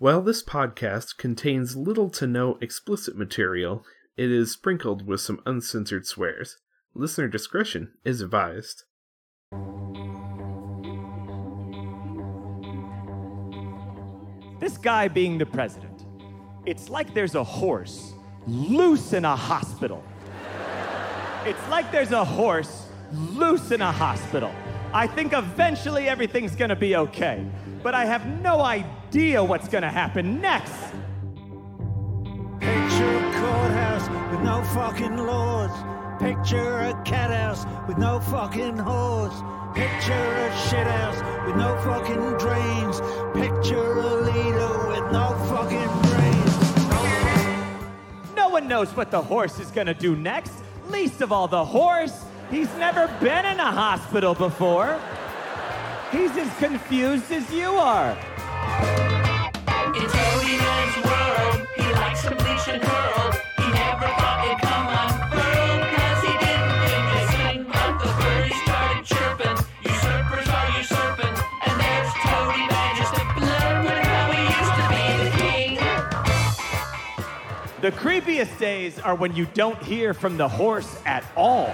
While this podcast contains little to no explicit material, it is sprinkled with some uncensored swears. Listener discretion is advised. This guy being the president, it's like there's a horse loose in a hospital. It's like there's a horse loose in a hospital. I think eventually everything's gonna be okay, but I have no idea what's gonna happen next. Picture a courthouse with no fucking laws. Picture a cat house with no fucking whores. Picture a shit house with no fucking drains. Picture a leader with no fucking brains. No one knows what the horse is gonna do next, least of all the horse. He's never been in a hospital before. He's as confused as you are. The creepiest days are when you don't hear from the horse at all.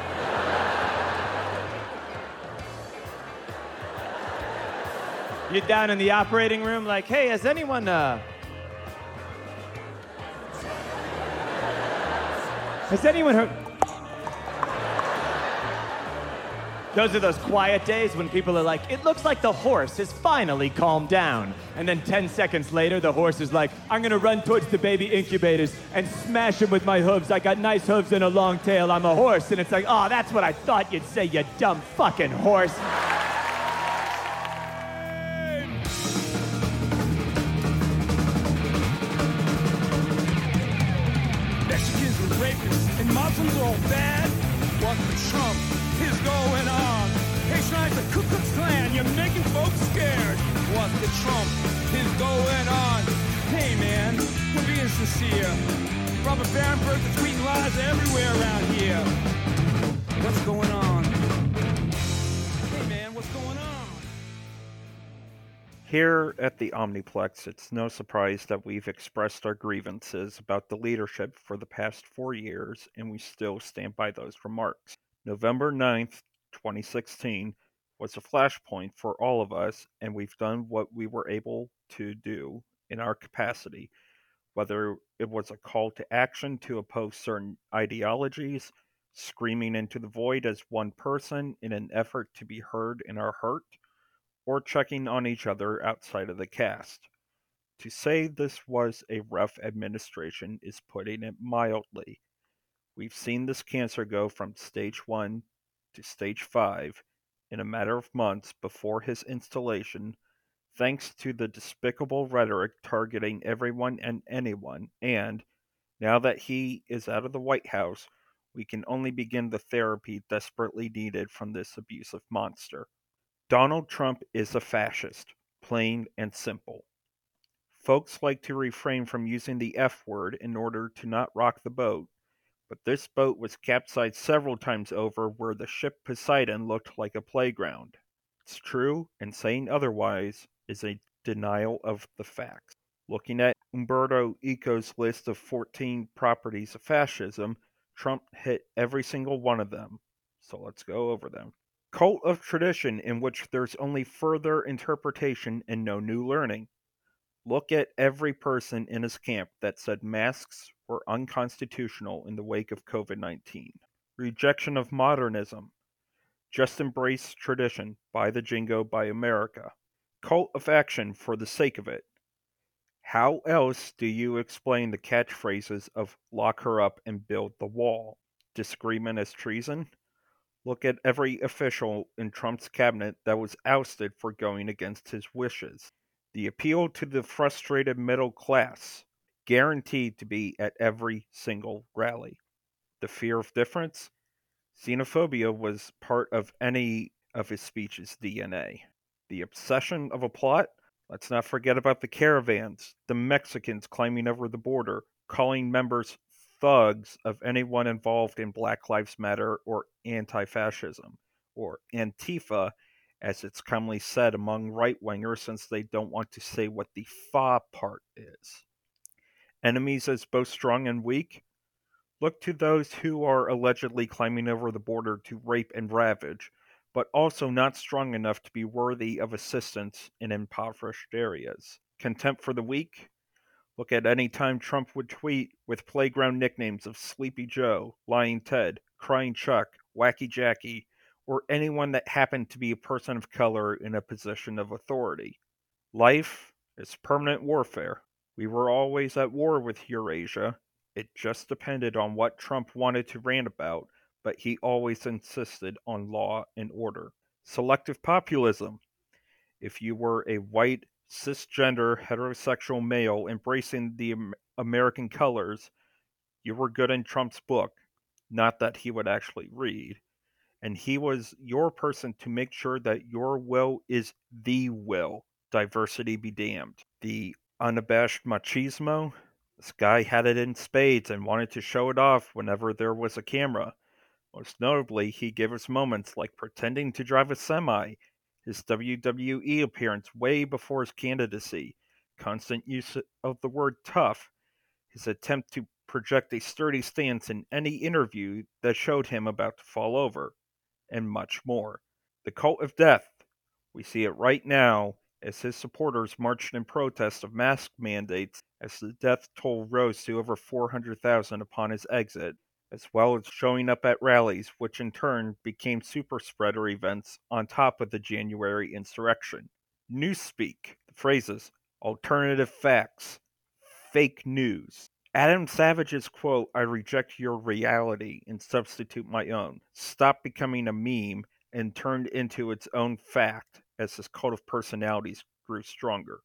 You're down in the operating room, like, hey, has anyone, uh. Has anyone heard. Those are those quiet days when people are like, it looks like the horse has finally calmed down. And then 10 seconds later, the horse is like, I'm gonna run towards the baby incubators and smash them with my hooves. I got nice hooves and a long tail. I'm a horse. And it's like, oh, that's what I thought you'd say, you dumb fucking horse. Muslims are all bad. What the Trump is going on? Patronize the Ku Klux Klan, you're making folks scared. What the Trump is going on? Hey man, we're being sincere. Robert Barenberg is tweeting lies everywhere around here. What's going on? Here at the Omniplex, it's no surprise that we've expressed our grievances about the leadership for the past four years, and we still stand by those remarks. November 9th, 2016 was a flashpoint for all of us, and we've done what we were able to do in our capacity, whether it was a call to action to oppose certain ideologies, screaming into the void as one person in an effort to be heard in our hurt, or checking on each other outside of the cast. To say this was a rough administration is putting it mildly. We've seen this cancer go from stage 1 to stage 5 in a matter of months before his installation, thanks to the despicable rhetoric targeting everyone and anyone, and now that he is out of the White House, we can only begin the therapy desperately needed from this abusive monster. Donald Trump is a fascist, plain and simple. Folks like to refrain from using the F word in order to not rock the boat, but this boat was capsized several times over where the ship Poseidon looked like a playground. It's true, and saying otherwise is a denial of the facts. Looking at Umberto Eco's list of 14 properties of fascism, Trump hit every single one of them. So let's go over them cult of tradition in which there's only further interpretation and no new learning. Look at every person in his camp that said masks were unconstitutional in the wake of COVID 19. Rejection of modernism. Just embrace tradition. By the jingo, by America. Cult of action for the sake of it. How else do you explain the catchphrases of lock her up and build the wall? Disagreement as treason? Look at every official in Trump's cabinet that was ousted for going against his wishes. The appeal to the frustrated middle class, guaranteed to be at every single rally. The fear of difference, xenophobia was part of any of his speech's DNA. The obsession of a plot, let's not forget about the caravans, the Mexicans climbing over the border, calling members thugs of anyone involved in Black Lives Matter or anti fascism, or Antifa, as it's commonly said among right wingers since they don't want to say what the fa part is. Enemies as both strong and weak? Look to those who are allegedly climbing over the border to rape and ravage, but also not strong enough to be worthy of assistance in impoverished areas. Contempt for the weak? Look at any time Trump would tweet with playground nicknames of Sleepy Joe, Lying Ted, Crying Chuck, Wacky Jackie, or anyone that happened to be a person of color in a position of authority. Life is permanent warfare. We were always at war with Eurasia. It just depended on what Trump wanted to rant about, but he always insisted on law and order. Selective populism. If you were a white, cisgender, heterosexual male embracing the American colors, you were good in Trump's book. Not that he would actually read. And he was your person to make sure that your will is the will. Diversity be damned. The unabashed machismo. This guy had it in spades and wanted to show it off whenever there was a camera. Most notably, he gave us moments like pretending to drive a semi, his WWE appearance way before his candidacy, constant use of the word tough, his attempt to project a sturdy stance in any interview that showed him about to fall over, and much more. The cult of death. We see it right now as his supporters marched in protest of mask mandates as the death toll rose to over 400,000 upon his exit, as well as showing up at rallies, which in turn became super spreader events on top of the January insurrection. Newspeak, the phrases alternative facts, fake news. Adam Savage's quote, I reject your reality and substitute my own, stopped becoming a meme and turned into its own fact as his cult of personalities grew stronger.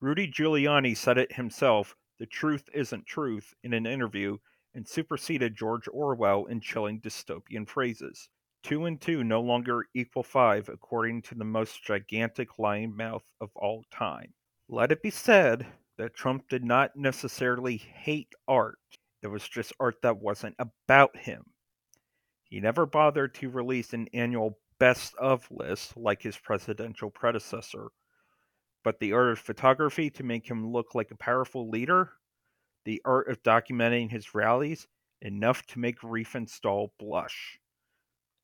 Rudy Giuliani said it himself the truth isn't truth in an interview and superseded George Orwell in chilling dystopian phrases. Two and two no longer equal five, according to the most gigantic lying mouth of all time. Let it be said that Trump did not necessarily hate art, it was just art that wasn't about him. He never bothered to release an annual best of list like his presidential predecessor, but the art of photography to make him look like a powerful leader, the art of documenting his rallies, enough to make Riefenstahl blush.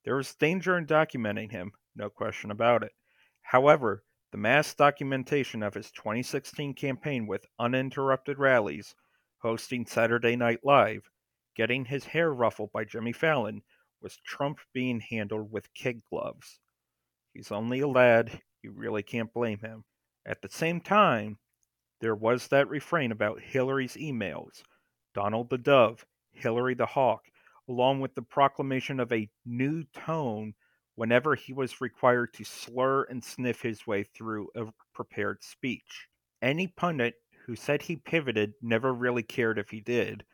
There was danger in documenting him, no question about it. However, the mass documentation of his 2016 campaign with uninterrupted rallies, hosting Saturday Night Live, getting his hair ruffled by Jimmy Fallon, was Trump being handled with kid gloves. He's only a lad, you really can't blame him. At the same time, there was that refrain about Hillary's emails, Donald the Dove, Hillary the Hawk, along with the proclamation of a new tone whenever he was required to slur and sniff his way through a prepared speech. Any pundit who said he pivoted never really cared if he did.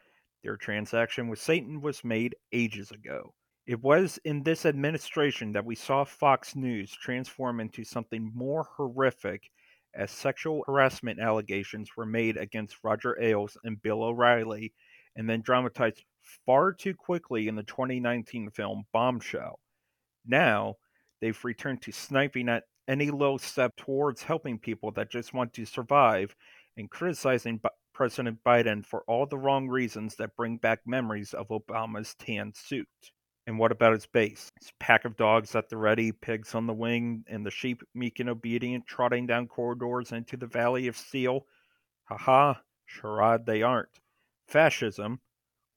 Their transaction with Satan was made ages ago. It was in this administration that we saw Fox News transform into something more horrific as sexual harassment allegations were made against Roger Ailes and Bill O'Reilly and then dramatized far too quickly in the 2019 film Bombshell. Now, they've returned to sniping at any little step towards helping people that just want to survive and criticizing B- President Biden for all the wrong reasons that bring back memories of Obama's tan suit. And what about its base? His pack of dogs at the ready, pigs on the wing, and the sheep meek and obedient trotting down corridors into the Valley of Steel? Ha ha, charade they aren't. Fascism,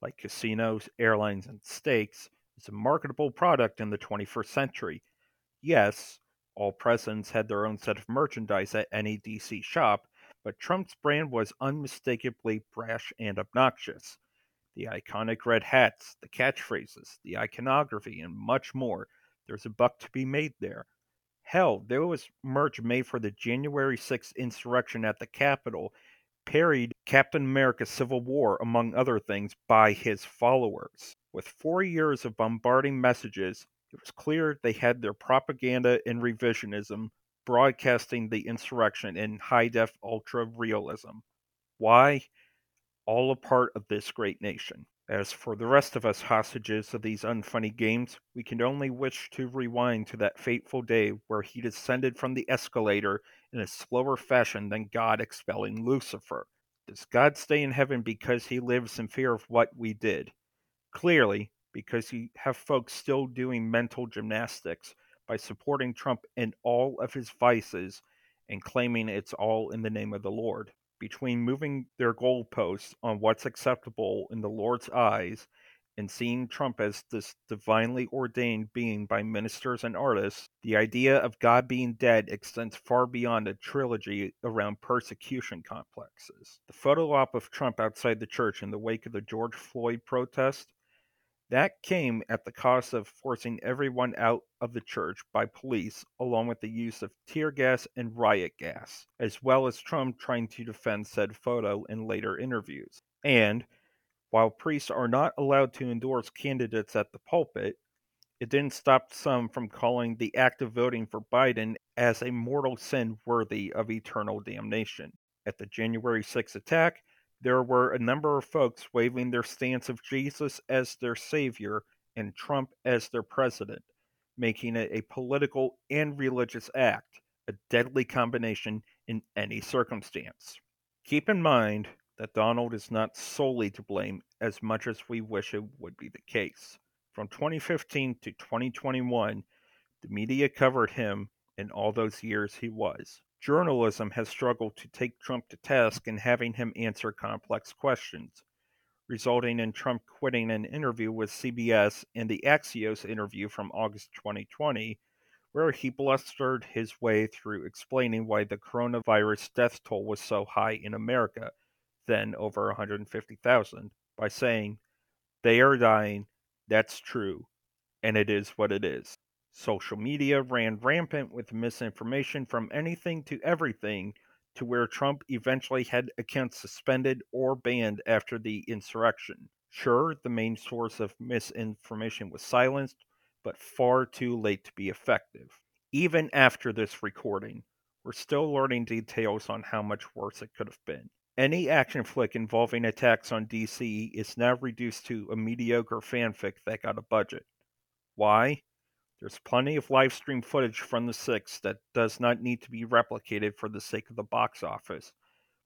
like casinos, airlines, and steaks, is a marketable product in the 21st century. Yes, all presidents had their own set of merchandise at any DC shop, but Trump's brand was unmistakably brash and obnoxious. The iconic red hats, the catchphrases, the iconography, and much more. There's a buck to be made there. Hell, there was merch made for the January 6th insurrection at the Capitol, parried Captain America Civil War, among other things, by his followers. With four years of bombarding messages, it was clear they had their propaganda and revisionism broadcasting the insurrection in high def ultra realism. Why? All a part of this great nation. As for the rest of us hostages of these unfunny games, we can only wish to rewind to that fateful day where he descended from the escalator in a slower fashion than God expelling Lucifer. Does God stay in heaven because he lives in fear of what we did? Clearly, because you have folks still doing mental gymnastics by supporting Trump in all of his vices and claiming it's all in the name of the Lord. Between moving their goalposts on what's acceptable in the Lord's eyes and seeing Trump as this divinely ordained being by ministers and artists, the idea of God being dead extends far beyond a trilogy around persecution complexes. The photo op of Trump outside the church in the wake of the George Floyd protest that came at the cost of forcing everyone out of the church by police, along with the use of tear gas and riot gas, as well as Trump trying to defend said photo in later interviews. And, while priests are not allowed to endorse candidates at the pulpit, it didn't stop some from calling the act of voting for Biden as a mortal sin worthy of eternal damnation. At the January 6 attack, there were a number of folks waving their stance of Jesus as their savior and Trump as their president, making it a political and religious act, a deadly combination in any circumstance. Keep in mind that Donald is not solely to blame as much as we wish it would be the case. From 2015 to 2021, the media covered him in all those years he was. Journalism has struggled to take Trump to task in having him answer complex questions, resulting in Trump quitting an interview with CBS and the Axios interview from August 2020, where he blustered his way through explaining why the coronavirus death toll was so high in America, then over 150,000, by saying, They are dying, that's true, and it is what it is. Social media ran rampant with misinformation from anything to everything to where Trump eventually had accounts suspended or banned after the insurrection. Sure, the main source of misinformation was silenced, but far too late to be effective. Even after this recording, we're still learning details on how much worse it could have been. Any action flick involving attacks on DC is now reduced to a mediocre fanfic that got a budget. Why? There's plenty of live stream footage from the 6 that does not need to be replicated for the sake of the box office,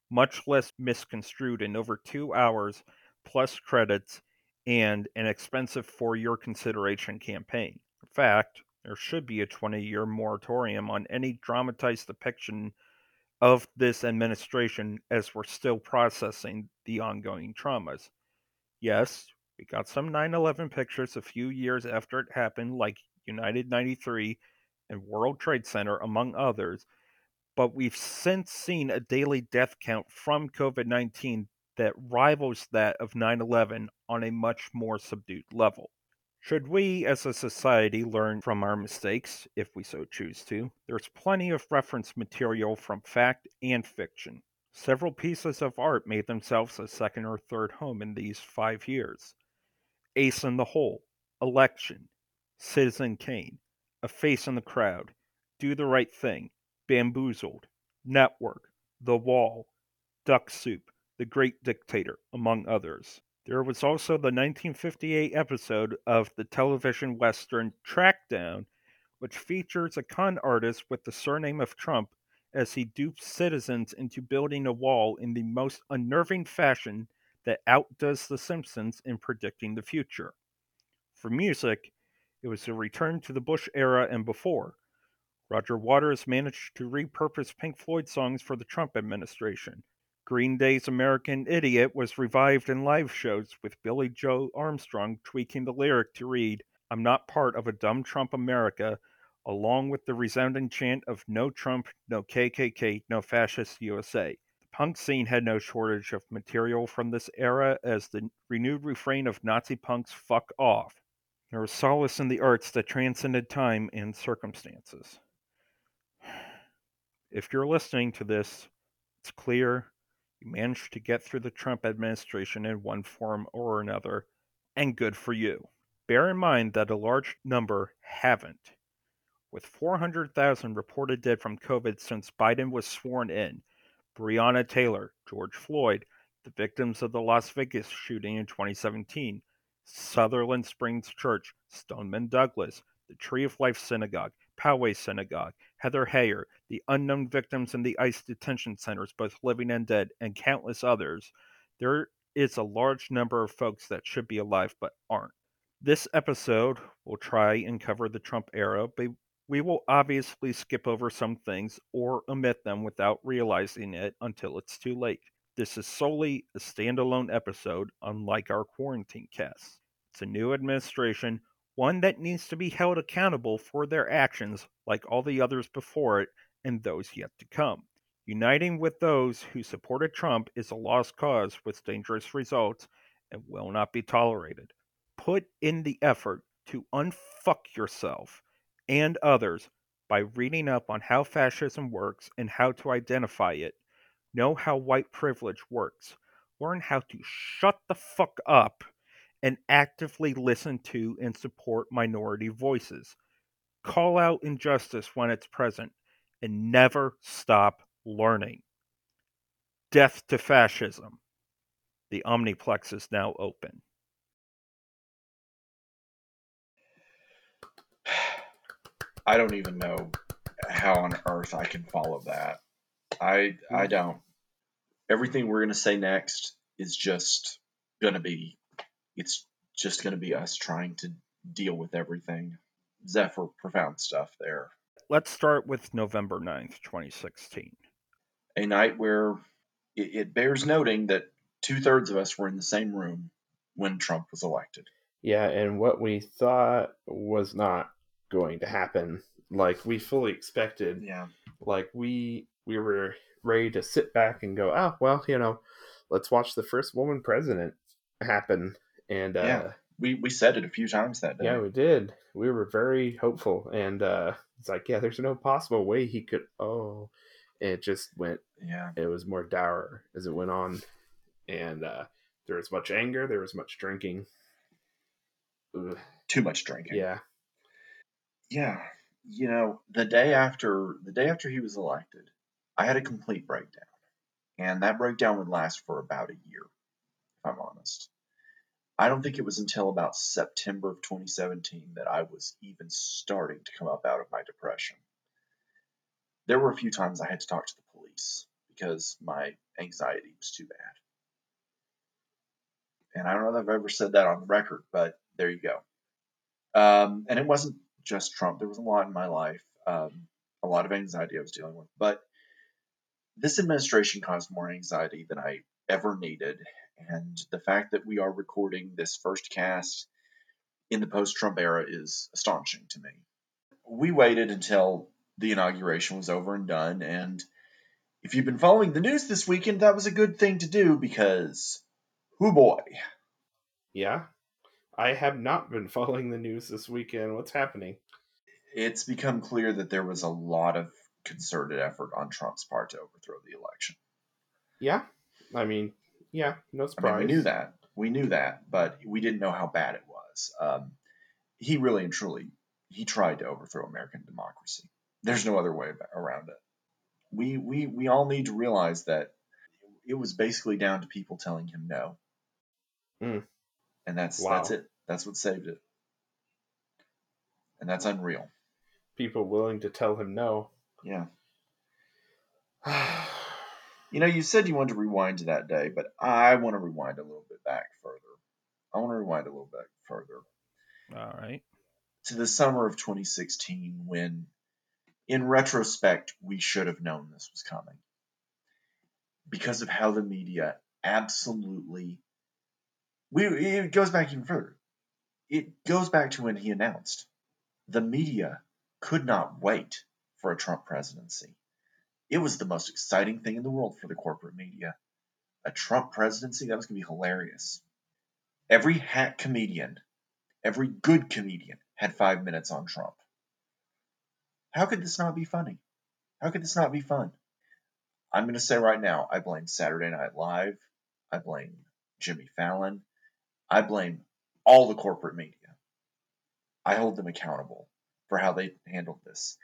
much less misconstrued in over two hours, plus credits, and an expensive for your consideration campaign. In fact, there should be a 20 year moratorium on any dramatized depiction of this administration as we're still processing the ongoing traumas. Yes, we got some 9 11 pictures a few years after it happened, like United 93 and World Trade Center, among others, but we've since seen a daily death count from COVID 19 that rivals that of 9 11 on a much more subdued level. Should we as a society learn from our mistakes, if we so choose to, there's plenty of reference material from fact and fiction. Several pieces of art made themselves a second or third home in these five years. Ace in the Hole, Election, Citizen Kane, A Face in the Crowd, Do the Right Thing, Bamboozled, Network, The Wall, Duck Soup, The Great Dictator, among others. There was also the 1958 episode of the television western Trackdown, which features a con artist with the surname of Trump as he dupes citizens into building a wall in the most unnerving fashion that outdoes The Simpsons in predicting the future. For music, it was a return to the Bush era and before. Roger Waters managed to repurpose Pink Floyd songs for the Trump administration. Green Day's American Idiot was revived in live shows with Billie Joe Armstrong tweaking the lyric to read, I'm not part of a dumb Trump America, along with the resounding chant of No Trump, no KKK, no Fascist USA. The punk scene had no shortage of material from this era as the renewed refrain of Nazi punks fuck off. There was solace in the arts that transcended time and circumstances. If you're listening to this, it's clear you managed to get through the Trump administration in one form or another, and good for you. Bear in mind that a large number haven't. With 400,000 reported dead from COVID since Biden was sworn in, Breonna Taylor, George Floyd, the victims of the Las Vegas shooting in 2017, Sutherland Springs Church, Stoneman Douglas, the Tree of Life Synagogue, Poway Synagogue, Heather Heyer, the unknown victims in the ICE detention centers, both living and dead, and countless others, there is a large number of folks that should be alive but aren't. This episode will try and cover the Trump era, but we will obviously skip over some things or omit them without realizing it until it's too late. This is solely a standalone episode, unlike our quarantine casts. It's a new administration, one that needs to be held accountable for their actions, like all the others before it and those yet to come. Uniting with those who supported Trump is a lost cause with dangerous results and will not be tolerated. Put in the effort to unfuck yourself and others by reading up on how fascism works and how to identify it. Know how white privilege works. Learn how to shut the fuck up and actively listen to and support minority voices. Call out injustice when it's present and never stop learning. Death to fascism. The Omniplex is now open. I don't even know how on earth I can follow that. I I don't. Everything we're gonna say next is just gonna be it's just gonna be us trying to deal with everything. Zephyr profound stuff there. Let's start with November 9th, 2016. A night where it, it bears noting that two thirds of us were in the same room when Trump was elected. Yeah, and what we thought was not going to happen, like we fully expected, Yeah. like we we were ready to sit back and go, oh well, you know, let's watch the first woman president happen, and uh, Yeah. We we said it a few times that day. yeah, we did. We were very hopeful, and uh, it's like, yeah, there's no possible way he could. Oh, it just went. yeah. It was more dour as it went on, and uh, there was much anger. There was much drinking. Ugh, Too much drinking. yeah, yeah you know the day after the day after he was elected i had a complete breakdown and that breakdown would last for about a year if i'm honest i don't think it was until about september of 2017 that i was even starting to come up out of my depression there were a few times i had to talk to the police because my anxiety was too bad and i don't know if i've ever said that on record but there you go um, and it wasn't just Trump. There was a lot in my life, um, a lot of anxiety I was dealing with. But this administration caused more anxiety than I ever needed. And the fact that we are recording this first cast in the post Trump era is astonishing to me. We waited until the inauguration was over and done. And if you've been following the news this weekend, that was a good thing to do because, who boy, yeah. I have not been following the news this weekend. What's happening? it's become clear that there was a lot of concerted effort on Trump's part to overthrow the election. Yeah, I mean, yeah, no surprise. I mean, we knew that. We knew that, but we didn't know how bad it was. Um, he really and truly, he tried to overthrow American democracy. There's no other way around it. We, we, we all need to realize that it was basically down to people telling him no. Mm. And that's, Wow. that's it. That's what saved it. And that's unreal. People willing to tell him no. Yeah. You know, you said you wanted to rewind to that day, but I want to rewind a little bit back further. I want to rewind a little bit further All right. to the summer of 2016 when, in retrospect, we should have known this was coming. Because of how the media absolutely. We, it goes back even further. It goes back to when he announced the media could not wait for a Trump presidency. It was the most exciting thing in the world for the corporate media. A Trump presidency, that was going to be hilarious. Every hack comedian, every good comedian had five minutes on Trump. How could this not be funny? How could this not be fun? I'm going to say right now, I blame Saturday Night Live. I blame Jimmy Fallon. I blame all the corporate media. I hold them accountable for how they handled this.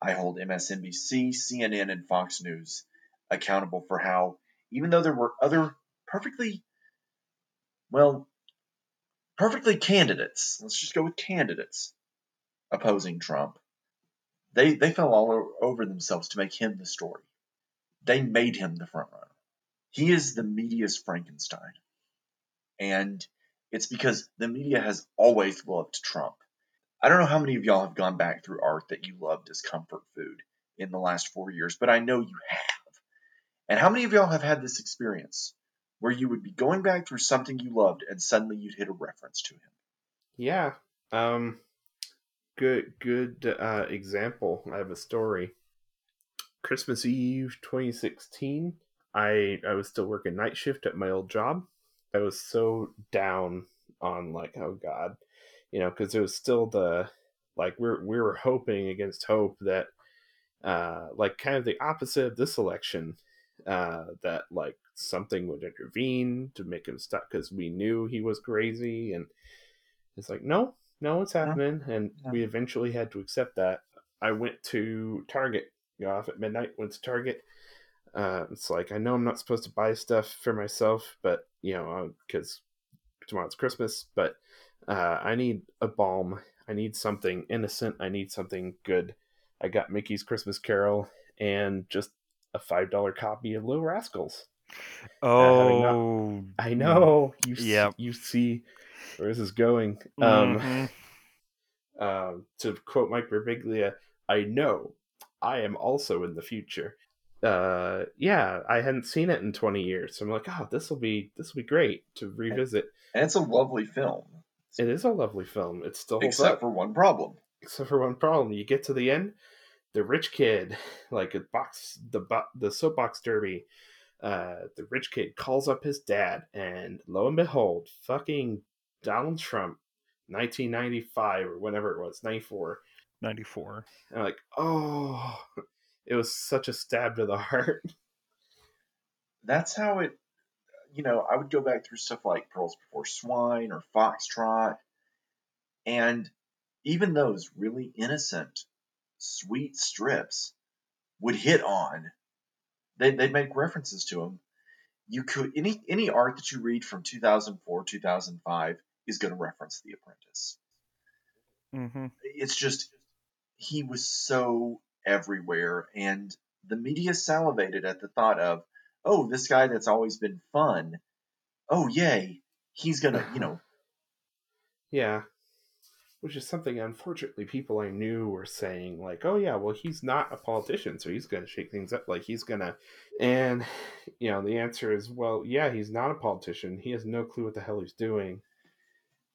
I hold MSNBC, CNN, and Fox News accountable for how, even though there were other perfectly, well, perfectly candidates. Let's just go with candidates opposing Trump. They they fell all over themselves to make him the story. They made him the front runner. He is the media's Frankenstein, and it's because the media has always loved Trump. I don't know how many of y'all have gone back through art that you loved as comfort food in the last four years, but I know you have. And how many of y'all have had this experience where you would be going back through something you loved and suddenly you'd hit a reference to him? Yeah. Um good good uh example. I have a story. Christmas Eve 2016, I I was still working night shift at my old job. I was so down on like oh god, you know, cuz it was still the like we're we were hoping against hope that uh like kind of the opposite of this election uh that like something would intervene to make him stop cuz we knew he was crazy and it's like, no, no, it's happening. And No. we eventually had to accept that. I went to Target, got off at midnight, went to Target. Uh, it's like, I know I'm not supposed to buy stuff for myself, but, you know, because tomorrow's Christmas, but uh, I need a balm. I need something innocent. I need something good. I got Mickey's Christmas Carol and just a $5 copy of Little Rascals. having not- Oh, I know. You, s- Yep. you see where this is going. Um, mhm. um, to quote Mike Birbiglia, I know I am also in the future. Uh, yeah, I hadn't seen it in 20 years. So I'm like, oh, this will be this will be great to revisit. And it's a lovely film, It is a lovely film. It still holds except up, for one problem. except for one problem. You get to the end, the rich kid, like a box, the bo- the soapbox derby. Uh, the rich kid calls up his dad, and lo and behold, fucking Donald Trump, 1995 or whenever it was, 94 94. And I'm like, oh, it was such a stab to the heart. That's how it, you know, I would go back through stuff like Pearls Before Swine or Foxtrot, and even those really innocent, sweet strips would hit on. They, they'd make references to them. You could any any art that you read from 2004 2005 is going to reference The Apprentice. hmm it's just he was so everywhere and the media salivated at the thought of oh this guy that's always been fun oh yay he's gonna you know Yeah. Which is something, unfortunately, people I knew were saying, like, oh, yeah, well, he's not a politician, so he's going to shake things up. Like, he's going to. And, you know, the answer is, well, yeah, he's not a politician. He has no clue what the hell he's doing.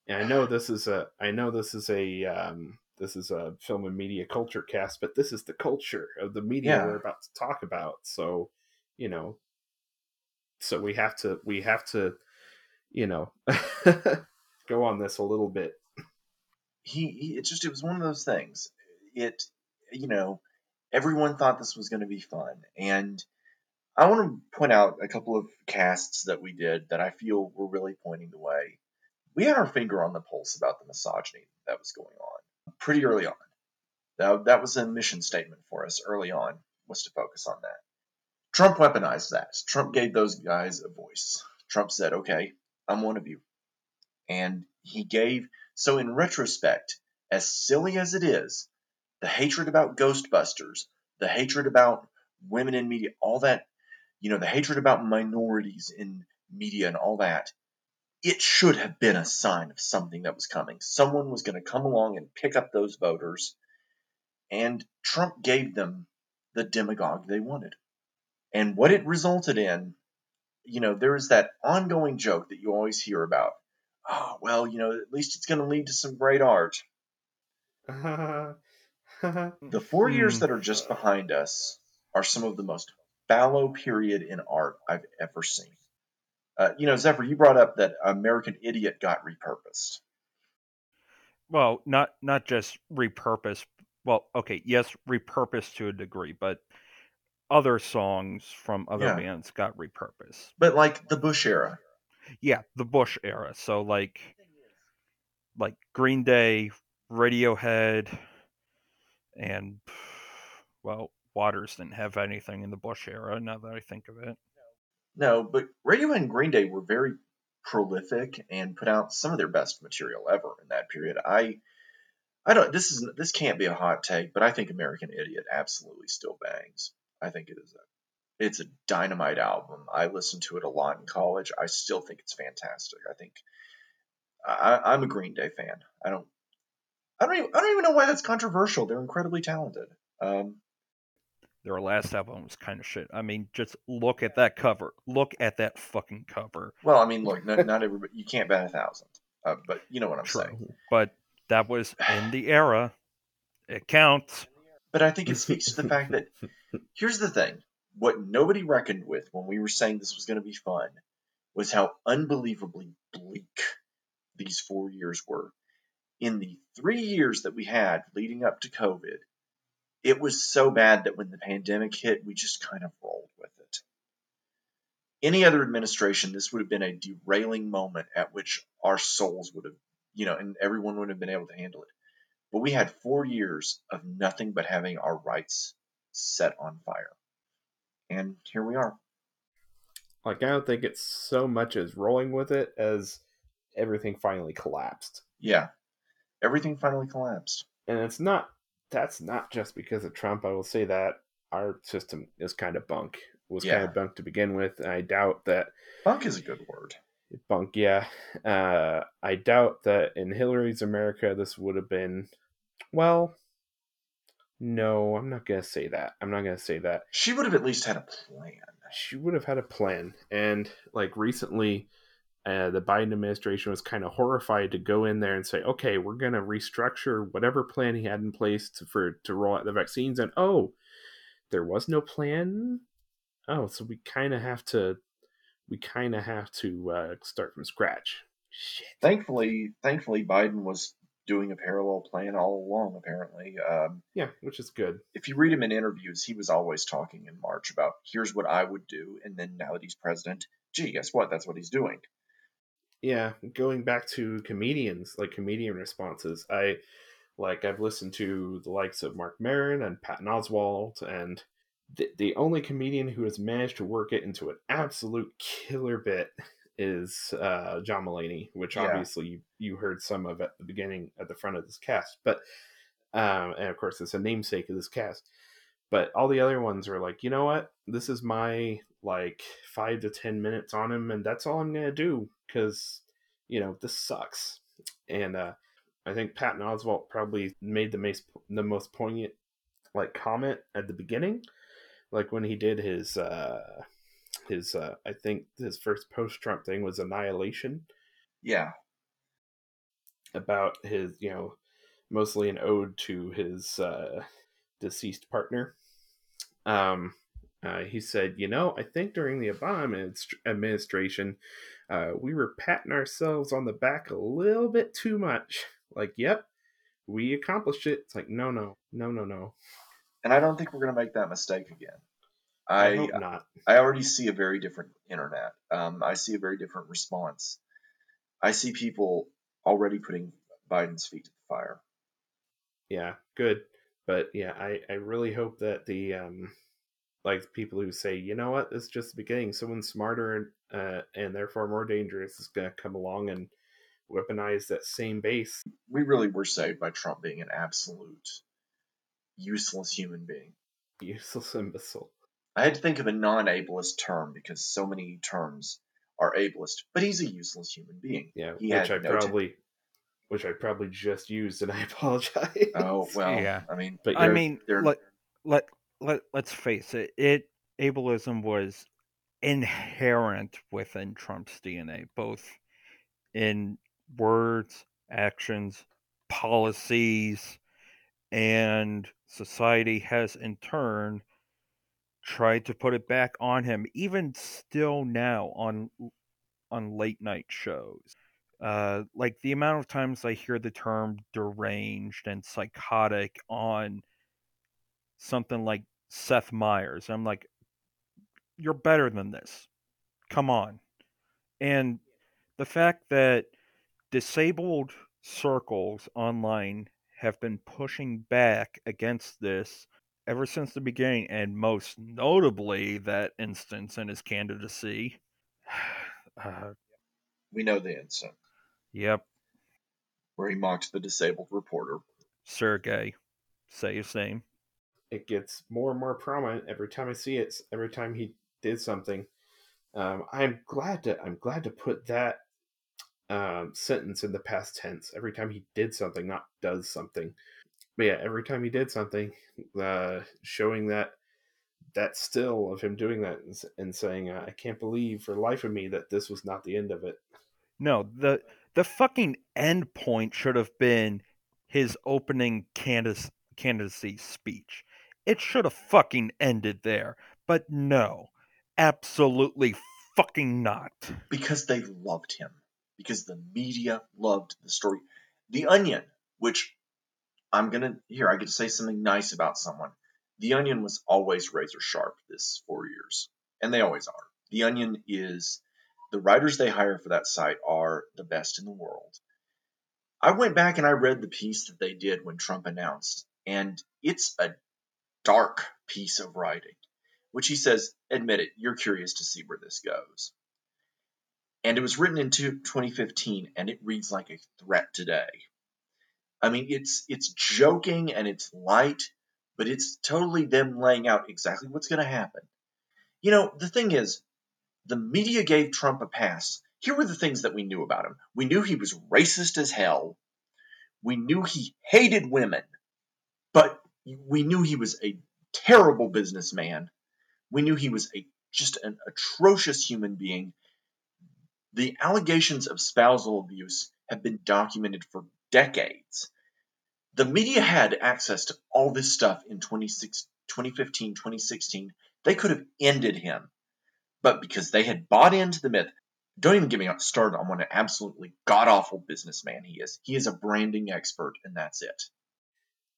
And I know this is a. I know this is a. Um, this is a film and media culture cast, but this is the culture of the media Yeah. we're about to talk about. So, you know, so we have to we have to, you know, go on this a little bit. he, he it just it was one of those things. It you know everyone thought this was going to be fun. And i want to point out a couple of casts that we did that i feel were really pointing the way. We had our finger on the pulse about the misogyny that was going on pretty early on. That, that was a mission statement for us early on was to focus on that trump weaponized that trump gave those guys a voice trump said okay i'm one of you and he gave so, in retrospect, as silly as it is, the hatred about Ghostbusters, the hatred about women in media, all that, you know, the hatred about minorities in media and all that, it should have been a sign of something that was coming. Someone was going to come along and pick up those voters, and Trump gave them the demagogue they wanted. And what it resulted in, you know, there is that ongoing joke that you always hear about oh, well, you know, at least it's going to lead to some great art. The four years Hmm. that are just behind us are some of the most fallow period in art I've ever seen. Uh, you know, Zephyr, you brought up that American Idiot got repurposed. Well, not not just repurposed. Well, okay, yes, repurposed to a degree, but other songs from other Yeah. bands got repurposed. But like the Bush era, Yeah, the Bush era. So like like Green Day, Radiohead, and well, Waters didn't have anything in the Bush era. Now that I think of it, No, but Radiohead and Green Day were very prolific and put out some of their best material ever in that period. I I don't this is this can't be a hot take, but I think American Idiot absolutely still bangs. I think it is a it's a dynamite album. I listened to it a lot in college. I still think it's fantastic. I think I, I'm a Green Day fan. I don't I don't even I don't even know why that's controversial. They're incredibly talented. Um, Their last album was kind of shit. I mean, just look at that cover. Look at that fucking cover. well, I mean, look, not, not everybody you can't bat a thousand, uh, but you know what I'm saying. But that was in the era. It counts. But I think it speaks to the fact that here's the thing: what nobody reckoned with when we were saying this was going to be fun was how unbelievably bleak these four years were. In the three years that we had leading up to COVID, it was so bad that when the pandemic hit, we just kind of rolled with it. Any other administration, this would have been a derailing moment at which our souls would have, you know, and everyone would have been able to handle it. But we had four years of nothing but having our rights set on fire. And here we are. Like I don't think it's so much as rolling with it as everything finally collapsed. Yeah. Everything finally collapsed. And it's not that's not just because of Trump. I will say that our system is kind of bunk. Was kind of bunk to begin with, and I doubt that Bunk is a good word. bunk. Yeah, uh, I doubt that in Hillary's America this would have been. Well, no, I'm not gonna say that. I'm not gonna say that. She would have at least had a plan. she would have had a plan. And like recently, uh, the Biden administration was kind of horrified to go in there and say, "Okay, we're going to restructure whatever plan he had in place to, for to roll out the vaccines." And oh, there was no plan. Oh, so we kind of have to, we kind of have to uh, start from scratch. Shit. Thankfully, thankfully, Biden was doing a parallel plan all along. Apparently, um, Yeah, which is good. if you read him in interviews, he was always talking in March about here's what I would do, and then now that he's president, gee, guess what? That's what he's doing. yeah going back to comedians like comedian responses i like i've listened to the likes of Marc Maron and patton oswalt and the, the only comedian who has managed to work it into an absolute killer bit is uh, john mulaney which Yeah. obviously you, you heard some of at the beginning at the front of this cast but um, and of course it's a namesake of this cast but all the other ones are like you know what this is my like five to ten minutes on him and that's all i'm gonna do because you know this sucks and uh i think patton oswalt probably made the most the most poignant like comment at the beginning like when he did his uh his uh i think his first post trump thing was annihilation Yeah, about his, you know, mostly an ode to his uh, deceased partner. Um, uh, he said, you know, I think during the Obama administration, uh, we were patting ourselves on the back a little bit too much. Like, yep, we accomplished it. It's like, no, no, no, no, no. and I don't think we're gonna make that mistake again. I, I hope not. I already see a very different internet. Um, I see a very different response. I see people already putting Biden's feet to the fire. Yeah, good. But yeah, I, I really hope that the um like people who say, you know what, this is just the beginning. Someone smarter and uh, and therefore more dangerous is going to come along and weaponize that same base. We really were saved by Trump being an absolute useless human being. Useless imbecile. I had to think of a non-ableist term because so many terms are ableist, but he's a useless human being. Yeah, He which I no t- probably which I probably just used, and I apologize. Oh well, Yeah. I mean, but I mean, let, let, let, let's face it, it ableism was inherent within Trump's DNA, both in words, actions, policies, and society has in turn tried to put it back on him, even still now on on late night shows. Uh, like the amount of times I hear the term deranged and psychotic on something like Seth Meyers, I'm like, you're better than this. Come on. And the fact that disabled circles online have been pushing back against this ever since the beginning, and most notably that instance in his candidacy. Uh, We know the incident yep, where he mocked the disabled reporter. Serge. Say his name. it gets more and more prominent every time I see it. Every time he did something, um, I'm glad to I'm glad to put that um, sentence in the past tense. Every time he did something, not does something. But yeah, every time he did something, uh, showing that that still of him doing that and, and saying, uh, "I can't believe for life of me that this was not the end of it." No, the the fucking end point should have been his opening candidacy, candidacy speech. It should have fucking ended there. But no, absolutely fucking not. because they loved him, because the media loved the story. The Onion, which I'm gonna here, I get to say something nice about someone. The Onion was always razor sharp this four years, and they always are. The Onion is the writers they hire for that site are the best in the world. I went back and I read the piece that they did when Trump announced, and it's a dark piece of writing, which he says, admit it, you're curious to see where this goes and it was written in 2015 and it reads like a threat today i mean it's it's joking and it's light but it's totally them laying out exactly what's going to happen. You know the thing is the media gave trump a pass. Here were the things that we knew about him. We knew he was racist as hell. We knew he hated women but we knew he was a terrible businessman. We knew he was a just an atrocious human being. The allegations of spousal abuse have been documented for decades. The media had access to all this stuff in 26 2015, 2016. They could have ended him. But because they had bought into the myth, don't even get me started on what an absolutely god awful businessman he is. He is a branding expert, and that's it.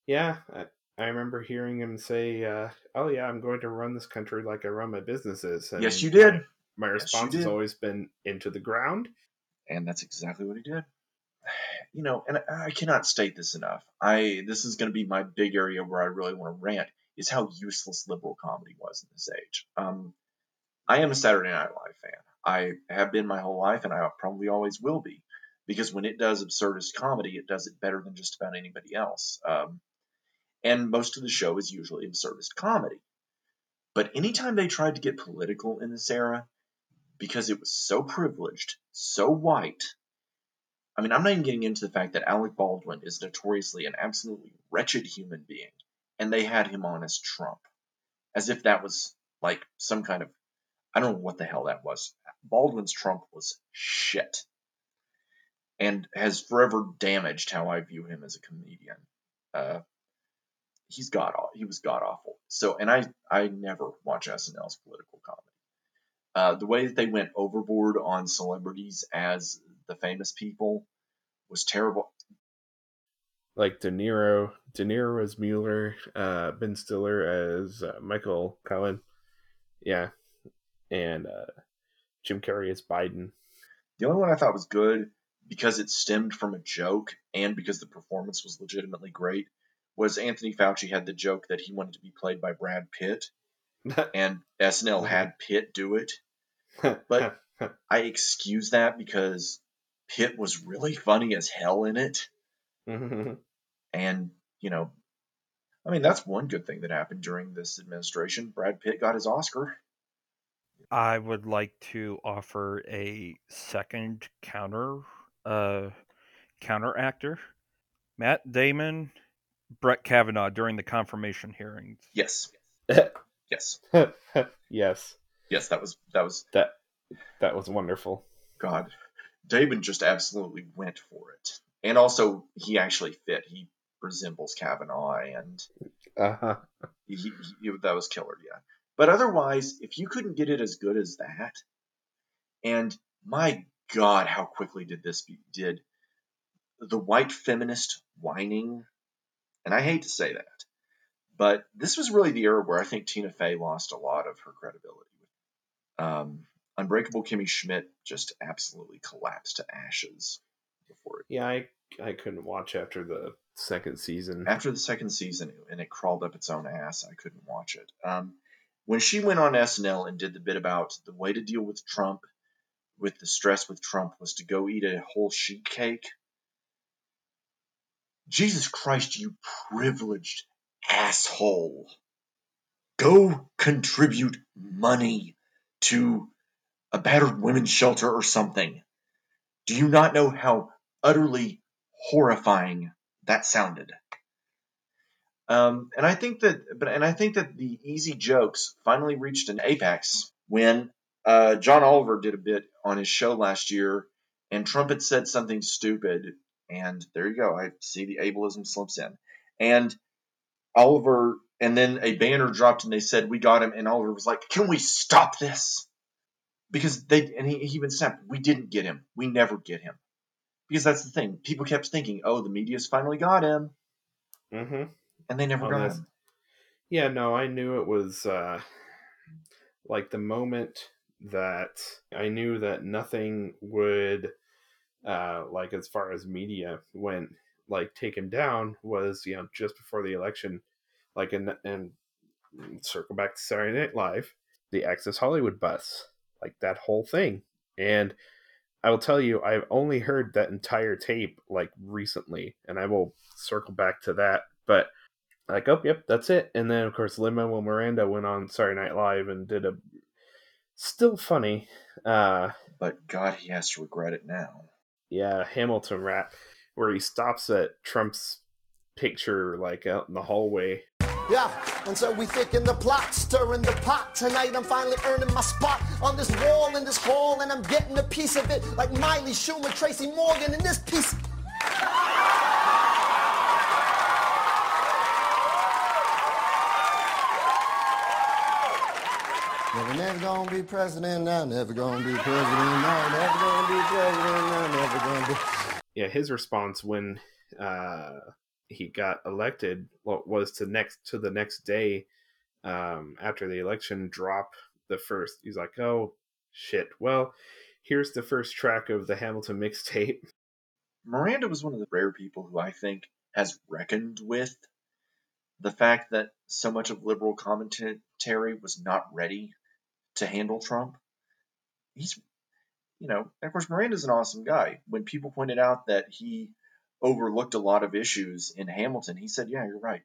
Yeah, I, I remember hearing him say, uh, "Oh yeah, I'm going to run this country like I run my businesses." And yes, you did. My, my Yes, response you has always been into the ground. and that's exactly what he did. You know, and I cannot state this enough. I this is going to be my big area where I really want to rant is how useless liberal comedy was in this age. Um, I am a Saturday Night Live fan. I have been my whole life, and I probably always will be, because when it does absurdist comedy, it does it better than just about anybody else. Um, and most of the show is usually absurdist comedy. But anytime they tried to get political in this era, because it was so privileged, so white. I mean, I'm not even getting into the fact that Alec Baldwin is notoriously an absolutely wretched human being, and they had him on as Trump, as if that was like some kind of I don't know what the hell that was. Baldwin's Trump was shit, and has forever damaged how I view him as a comedian. Uh, he's god he was god awful. So, and I I never watch SNL's political comedy. Uh, the way that they went overboard on celebrities as the famous people was terrible. Like De Niro, De Niro as Mueller, uh, Ben Stiller as uh, Michael Cohen, yeah, and uh, Jim Carrey as Biden. The only one I thought was good because it stemmed from a joke and because the performance was legitimately great was Anthony Fauci had the joke that he wanted to be played by Brad Pitt, and SNL had Pitt do it. But- I excuse that because Pitt was really funny as hell in it. And, you know, I mean, that's one good thing that happened during this administration. Brad Pitt got his Oscar. I would like to offer a second counter uh counter actor. Matt Damon, Brett Kavanaugh during the confirmation hearings. Yes. Yes. yes, Yes, that was, that was, that that was wonderful. God. Damon just absolutely went for it. And also, he actually fit. He resembles Kavanaugh, and Uh-huh. he, he, he- that was killer, yeah. But otherwise, if you couldn't get it as good as that, and my God, how quickly did this be, did the white feminist whining, and I hate to say that, but this was really the era where I think Tina Fey lost a lot of her credibility. Um, Unbreakable Kimmy Schmidt just absolutely collapsed to ashes. before it. Yeah, I I couldn't watch after the second season. After the second season, and it crawled up its own ass, I couldn't watch it. Um, when she went on SNL and did the bit about the way to deal with Trump, with the stress with Trump, was to go eat a whole sheet cake. Jesus Christ, you privileged asshole. Go contribute money to a battered women's shelter or something. Do you not know how utterly horrifying that sounded? Um, and I think that, but and I think that the easy jokes finally reached an apex when uh, John Oliver did a bit on his show last year, and Trump had said something stupid, and there you go. I see the ableism slips in, and Oliver, and then a banner dropped, and they said we got him, and Oliver was like, "Can we stop this?" Because they, and he, he even snapped, "We didn't get him. We never get him." Because that's the thing. People kept thinking, "Oh, the media's finally got him," Mm-hmm. and they never Oh, got him. Yeah, no, I knew it was uh, like the moment that I knew that nothing would, uh, like as far as media went, like take him down was you know just before the election, like and and circle back to Saturday Night Live, the Access Hollywood bus, like that whole thing, and I will tell you, I've only heard that entire tape like recently, and I will circle back to that, but like, oh, yep, that's it. And then, of course, Lin Manuel Miranda went on Saturday Night Live and did a still funny, uh, But God, he has to regret it now. yeah, Hamilton rap where he stops at Trump's picture, like out in the hallway. Yeah, and so we thicken the plot, stirring the pot. Tonight I'm finally earning my spot on this wall in this hall, and I'm getting a piece of it like Miley Schumer, Tracy Morgan, in this piece. Never, never gonna be president now, never gonna be president now, never gonna be president now, never gonna be. Yeah, his response when uh, he got elected what was to next to the next day um, after the election drop the first. He's like, "Oh shit! Well, here's the first track of the Hamilton mixtape." Miranda was one of the rare people who I think has reckoned with the fact that so much of liberal commentary was not ready to handle Trump. He's, you know, of course, Miranda's an awesome guy. When people pointed out that he overlooked a lot of issues in Hamilton, he said, Yeah, you're right.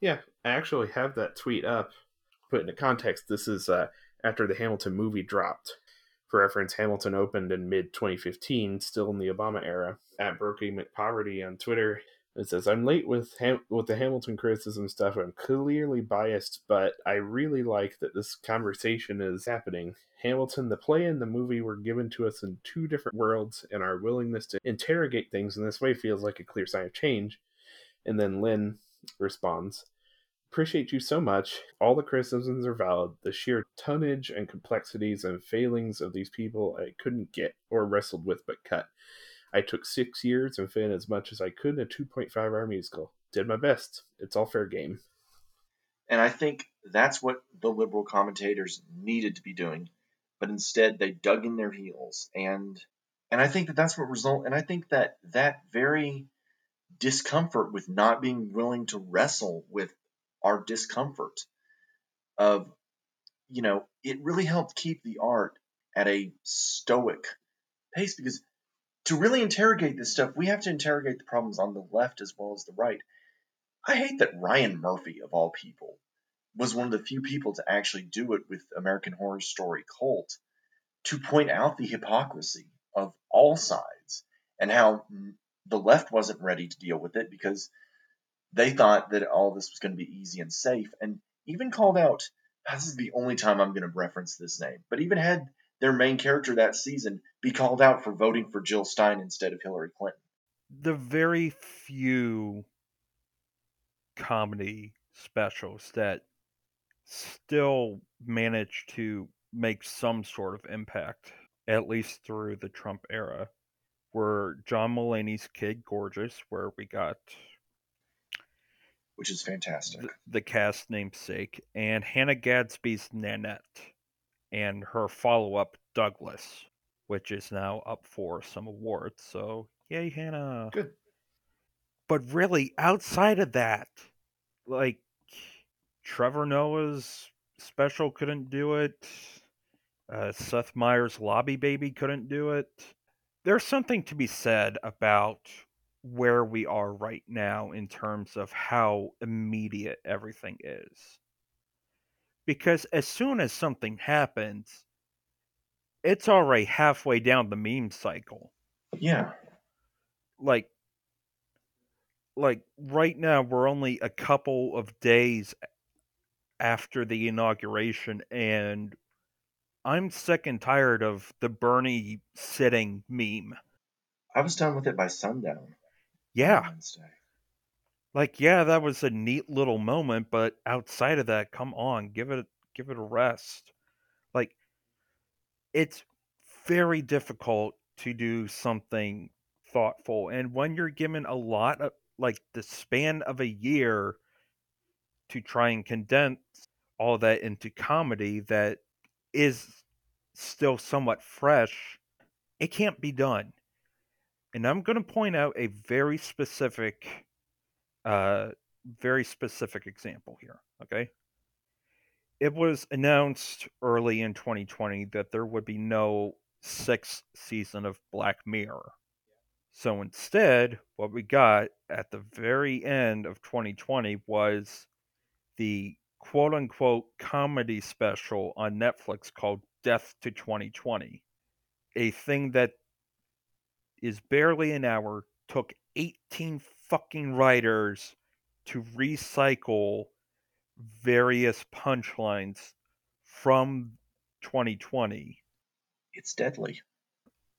Yeah, I actually have that tweet up. Put into context, this is uh, after the Hamilton movie dropped. For reference, Hamilton opened in mid 2015, still in the Obama era. At Brokey McPoverty on Twitter, it says, "I'm late with Ham- with the Hamilton criticism stuff. I'm clearly biased, but I really like that this conversation is happening. Hamilton, the play, and the movie were given to us in two different worlds, and our willingness to interrogate things in this way feels like a clear sign of change." And then Lin responds, Appreciate you so much. All the criticisms are valid. The sheer tonnage and complexities and failings of these people I couldn't get or wrestled with but cut. I took six years and fit in as much as I could in a 2.5 hour musical. Did my best. It's all fair game. And I think that's what the liberal commentators needed to be doing, but instead they dug in their heels and and I think that that's what result and I think that that very discomfort with not being willing to wrestle with our discomfort of you know it really helped keep the art at a stoic pace because to really interrogate this stuff we have to interrogate the problems on the left as well as the right. I hate that ryan murphy of all people was one of the few people to actually do it with american horror story cult to point out the hypocrisy of all sides and how the left wasn't ready to deal with it because they thought that all this was going to be easy and safe and even called out this is the only time i'm going to reference this name but even had their main character that season be called out for voting for jill stein instead of hillary clinton. The very few comedy specials that still manage to make some sort of impact, at least through the Trump era, were John Mulaney's Kid Gorgeous, where we got which is fantastic. the, the cast namesake, and Hannah Gadsby's Nanette, and her follow up Douglas, which is now up for some awards. So Yay, Hannah. Good. But really, outside of that, like Trevor Noah's special couldn't do it. Uh, Seth Meyers' Lobby Baby couldn't do it. There's something to be said about where we are right now in terms of how immediate everything is. Because as soon as something happens, it's already halfway down the meme cycle Yeah. like like right now we're only a couple of days after the inauguration and I'm sick and tired of the Bernie sitting meme. I was done with it by sundown. Yeah, Wednesday. Like yeah, that was a neat little moment, but outside of that, come on, give it give it a rest. Like it's very difficult to do something thoughtful and when you're given a lot of like the span of a year to try and condense all that into comedy that is still somewhat fresh it can't be done and i'm going to point out a very specific uh very specific example here okay it was announced early in 2020 that there would be no sixth season of black mirror so instead, what we got at the very end of 2020 was the quote unquote comedy special on Netflix called Death to 2020. A thing that is barely an hour, took 18 fucking writers to recycle various punchlines from 2020. It's deadly.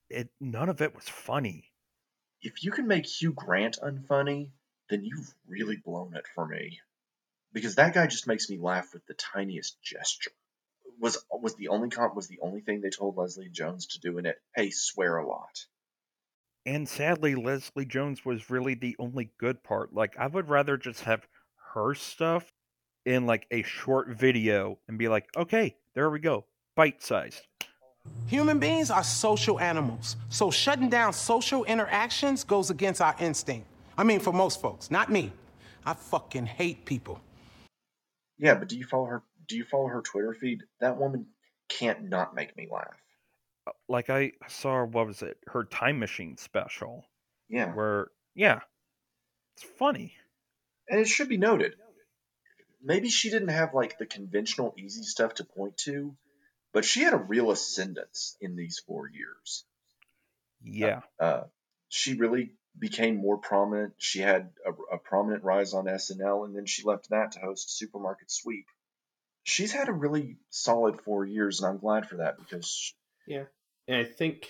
It none of it was funny. If you can make Hugh Grant unfunny, then you've really blown it for me. Because that guy just makes me laugh with the tiniest gesture. Was was the only comp was the only thing they told Leslie Jones to do in it? Hey, swear a lot. And sadly, Leslie Jones was really the only good part. Like, I would rather just have her stuff in like a short video and be like, okay, there we go, bite sized. Human beings are social animals, so shutting down social interactions goes against our instinct. I mean, for most folks, not me. I fucking hate people. Yeah, but do you follow her? Do you follow her Twitter feed? That woman can't not make me laugh. Like, I saw, what was it, her Time Machine special, Yeah, where, yeah, it's funny. and it should be noted. Maybe she didn't have like the conventional easy stuff to point to, but she had a real ascendance in these four years. Yeah. Uh, she really became more prominent. She had a, a prominent rise on SNL, and then she left that to host Supermarket Sweep. She's had a really solid four years, and I'm glad for that because Yeah, and I think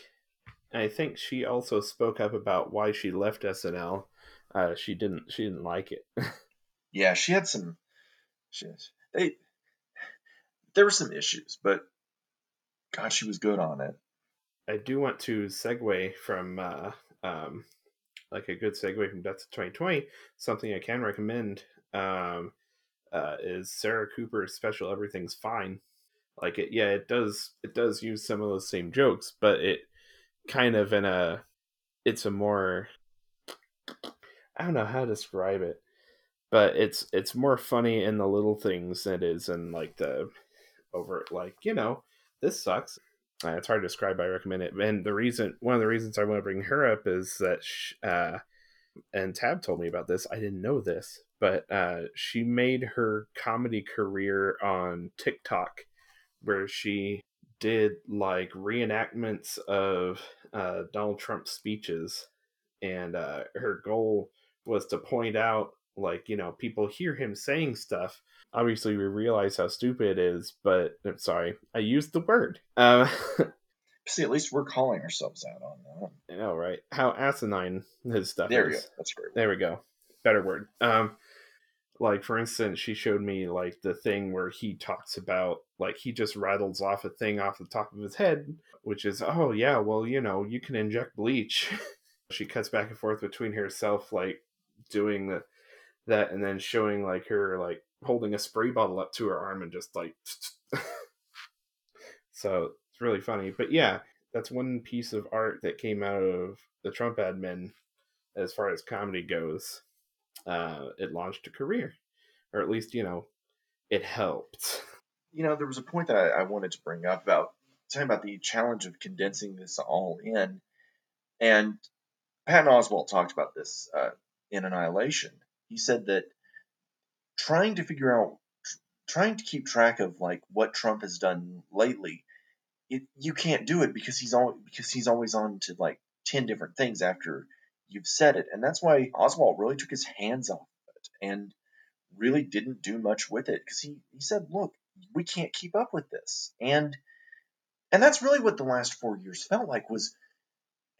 I think she also spoke up about why she left SNL. Uh, she didn't she didn't like it. yeah, she had some. She, they there were some issues, but God, she was good on it. I do want to segue from uh, um, like a good segue from Death to 2020. Something I can recommend um, uh, is Sarah Cooper's special "Everything's Fine." Like it, yeah, it does it does use some of those same jokes, but it kind of in a it's a more I don't know how to describe it, but it's it's more funny in the little things than it is in like the over like you know this sucks uh, it's hard to describe. I recommend it. And the reason, one of the reasons I want to bring her up is that, sh uh, and Tab told me about this. I didn't know this, but uh, she made her comedy career on TikTok, where she did like reenactments of uh, Donald Trump's speeches, and uh, her goal was to point out, like you know, people hear him saying stuff obviously we realize how stupid it is but I'm sorry i used the word uh, See, at least we're calling ourselves out on that. i know right how asinine his stuff There we go. That's great. there we go better word um like for instance she showed me like the thing where he talks about like he just rattles off a thing off the top of his head which is oh yeah well you know you can inject bleach she cuts back and forth between herself like doing the that and then showing like her like holding a spray bottle up to her arm and just like so it's really funny but yeah that's one piece of art that came out of the Trump admin as far as comedy goes. Uh, it launched a career, or at least you know, it helped. you know, there was a point that I, I wanted to bring up about talking about the challenge of condensing this all in, and Patton Oswalt talked about this uh, in Annihilation. He said that trying to figure out, trying to keep track of like what Trump has done lately, it, you can't do it because he's always because he's always on to like ten different things after you've said it, and that's why Oswalt really took his hands off of it and really didn't do much with it because he, he said, look, we can't keep up with this. And and that's really what the last four years felt like was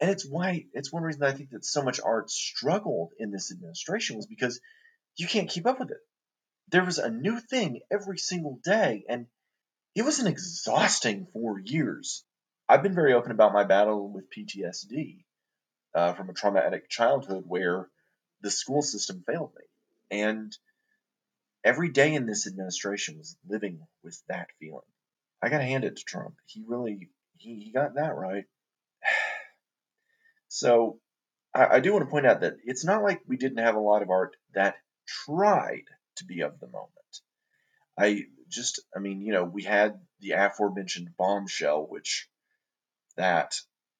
and it's why it's one reason I think that so much art struggled in this administration was because you can't keep up with it. There was a new thing every single day, and it was an exhausting four years. I've been very open about my battle with PTSD uh, from a traumatic childhood where the school system failed me. And every day in this administration was living with that feeling. I got to hand it to Trump. He really he, he got that right. So I, I do want to point out that it's not like we didn't have a lot of art that tried to be of the moment. I just, I mean, you know, we had the aforementioned bombshell, which that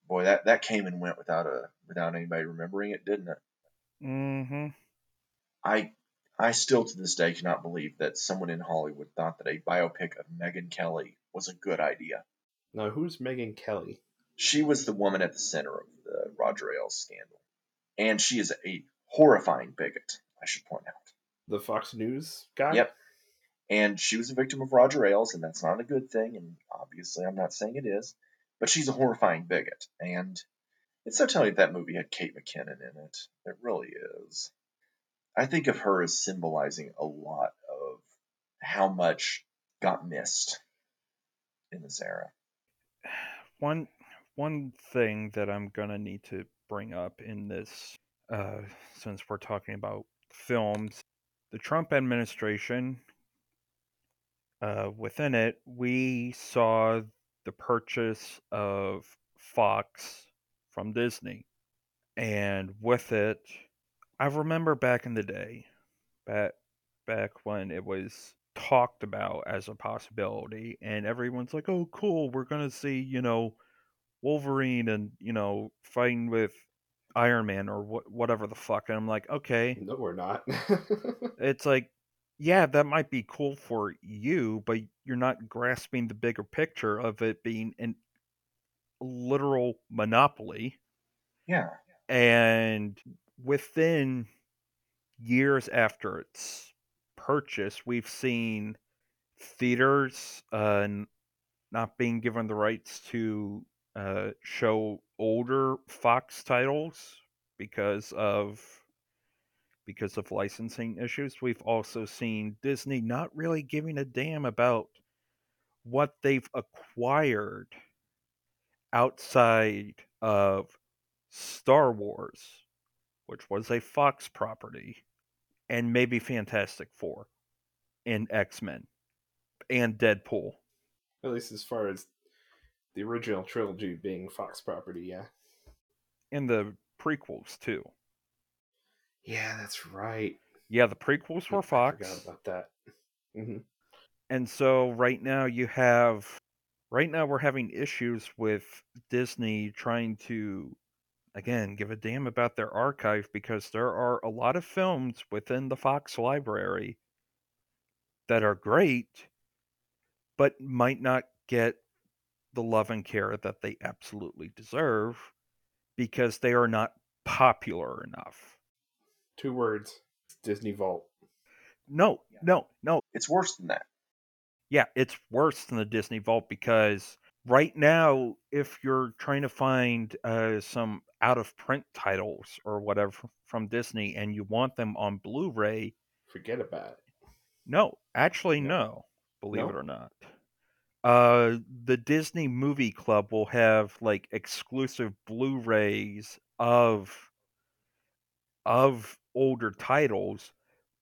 boy that that came and went without a without anybody remembering it, didn't it? Mm-hmm. I I still to this day cannot believe that someone in Hollywood thought that a biopic of Megyn Kelly was a good idea. Now, who's Megyn Kelly? She was the woman at the center of the Roger Ailes scandal, and she is a horrifying bigot. I should point out. The Fox News guy? Yep. And she was a victim of Roger Ailes, and that's not a good thing. And obviously, I'm not saying it is, but she's a horrifying bigot. And it's so telling that that movie had Kate McKinnon in it. It really is. I think of her as symbolizing a lot of how much got missed in this era. One one thing that I'm gonna need to bring up in this, uh, since we're talking about films, the Trump administration, uh, within it, we saw the purchase of Fox from Disney, and with it, I remember back in the day, back back when it was talked about as a possibility, and everyone's like, "Oh, cool, we're gonna see, you know." Wolverine and you know fighting with Iron Man or wh- whatever the fuck. And I'm like, okay, No, we're not. it's like, yeah, that might be cool for you, but you're not grasping the bigger picture of it being an literal monopoly. Yeah. And within years after its purchase, we've seen theaters uh, not being given the rights to uh, show older Fox titles because of because of licensing issues. We've also seen Disney not really giving a damn about what they've acquired outside of Star Wars, which was a Fox property, and maybe Fantastic Four and X Men and Deadpool. At least as far as the original trilogy being Fox property, yeah. And the prequels too. Yeah, that's right. Yeah, the prequels were I Fox. forgot about that. hmm And so right now you have right now we're having issues with Disney trying to again give a damn about their archive because there are a lot of films within the Fox library that are great but might not get the love and care that they absolutely deserve because they are not popular enough. Two words Disney Vault. No, no, no. It's worse than that. Yeah, it's worse than the Disney Vault because right now, if you're trying to find uh, some out of print titles or whatever from Disney and you want them on Blu ray, Forget about it. no, actually, No. no, believe No? it or not. Uh, the Disney Movie Club will have like exclusive Blu rays of of older titles,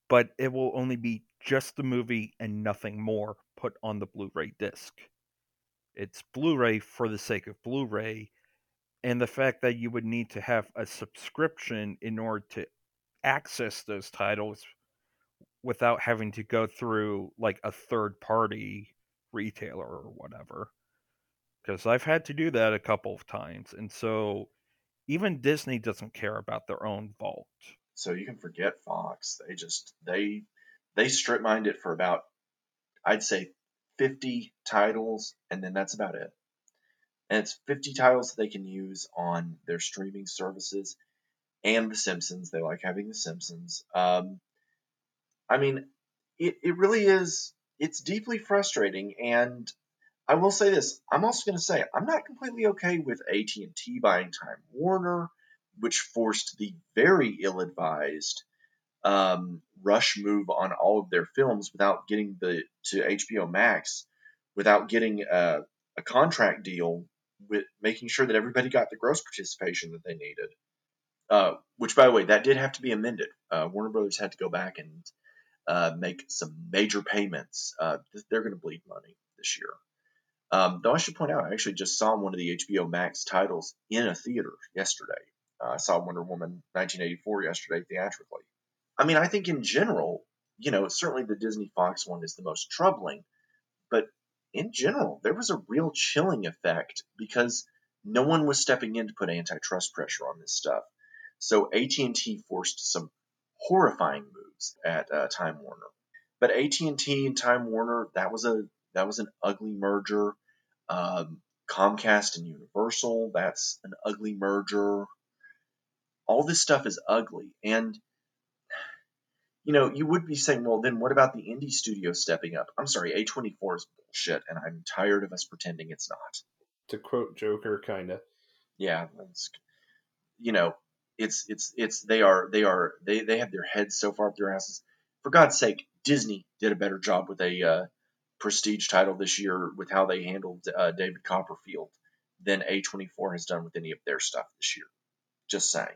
but it will only be just the movie and nothing more put on the Blu ray disc. It's Blu-ray for the sake of Blu-ray, and the fact that you would need to have a subscription in order to access those titles without having to go through like a third party retailer or whatever. Because I've had to do that a couple of times. And so even Disney doesn't care about their own vault. So you can forget Fox. They just they they strip mined it for about I'd say 50 titles and then that's about it. And it's 50 titles they can use on their streaming services and The Simpsons. They like having The Simpsons. Um, I mean, it, it really is, it's deeply frustrating. And I will say this, I'm also going to say, I'm not completely okay with AT&T buying Time Warner, which forced the very ill-advised um, rush move on all of their films without getting the to HBO Max, without getting a, a contract deal with making sure that everybody got the gross participation that they needed. Uh, which, by the way, that did have to be amended. Uh, Warner Brothers had to go back and uh, make some major payments. Uh, they're going to bleed money this year. Um, though I should point out, I actually just saw one of the HBO Max titles in a theater yesterday. Uh, I saw Wonder Woman 1984 yesterday theatrically. I mean, I think in general, you know, certainly the Disney Fox one is the most troubling, but in general, there was a real chilling effect because no one was stepping in to put antitrust pressure on this stuff. So AT&T forced some horrifying moves at uh, Time Warner. But AT&T and Time Warner, that was a that was an ugly merger. Um, Comcast and Universal, that's an ugly merger. All this stuff is ugly, and you know, you would be saying, well, then what about the indie studio stepping up? I'm sorry, A24 is bullshit, and I'm tired of us pretending it's not. To quote Joker, kind of. Yeah, that's, you know, it's it's it's they are they are they they have their heads so far up their asses. For God's sake, Disney did a better job with a uh, prestige title this year with how they handled uh, David Copperfield than A24 has done with any of their stuff this year. Just saying,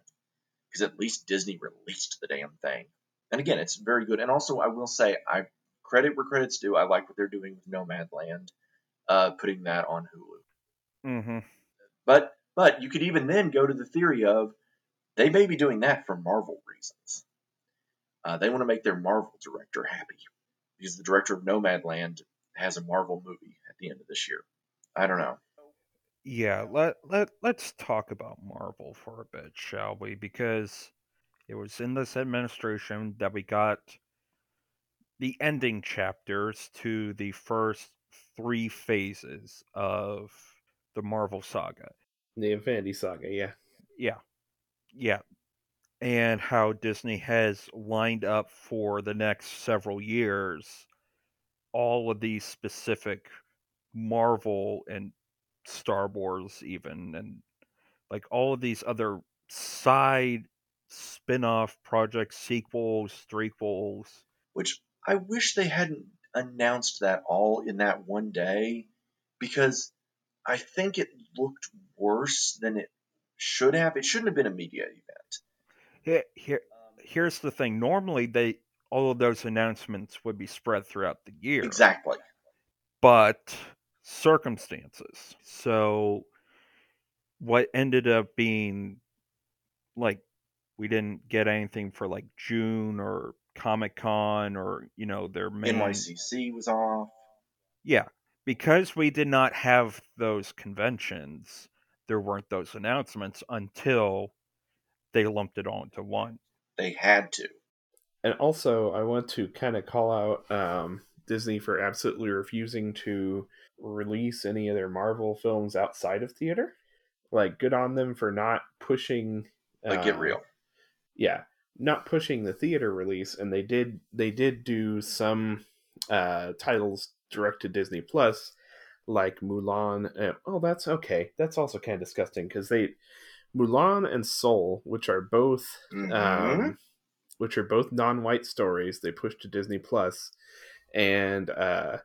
because at least Disney released the damn thing and again, it's very good. And also, I will say, I credit where credit's due. I like what they're doing with Nomadland, uh, putting that on Hulu. Mm-hmm. But but you could even then go to the theory of they may be doing that for Marvel reasons. Uh, they want to make their Marvel director happy because the director of Nomadland has a Marvel movie at the end of this year. I don't know. Yeah, let let let's talk about Marvel for a bit, shall we? Because it was in this administration that we got the ending chapters to the first three phases of the Marvel saga. The Infinity Saga, yeah. Yeah. Yeah. And how Disney has lined up for the next several years all of these specific Marvel and Star Wars, even, and like all of these other side spin-off projects, sequels, threequels. Which I wish they hadn't announced that all in that one day because I think it looked worse than it should have. It shouldn't have been a media event. Here, here, um, here's the thing. Normally, they all of those announcements would be spread throughout the year. Exactly. But circumstances. So, what ended up being like we didn't get anything for like June or Comic Con or you know their main NYCC was off. Yeah, because we did not have those conventions, there weren't those announcements until they lumped it all into one. They had to. And also, I want to kind of call out um, Disney for absolutely refusing to release any of their Marvel films outside of theater. Like, good on them for not pushing. Like, get um, real. yeah not pushing the theater release and they did they did do some uh titles direct to disney plus like mulan and, oh that's okay that's also kind of disgusting because they mulan and soul which are both Mhm. um which are both non-white stories they pushed to disney plus and uh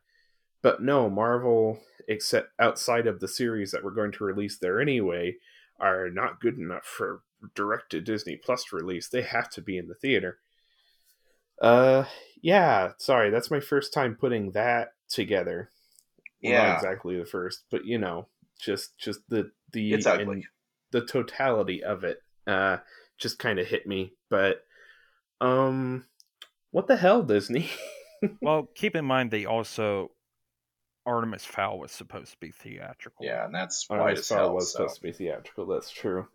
but no marvel except outside of the series that we're going to release there anyway are not good enough for direct to Disney Plus release. They have to be in the theater. Uh, yeah. Sorry, that's my first time putting that together. Well, Yeah. not exactly the first, but you know, just just the the the totality of it uh just kind of hit me. But um, what the hell, Disney? Well, keep in mind they also Artemis Fowl was supposed to be theatrical. Yeah, and that's Or white as as hell. was so- supposed to be theatrical. That's true.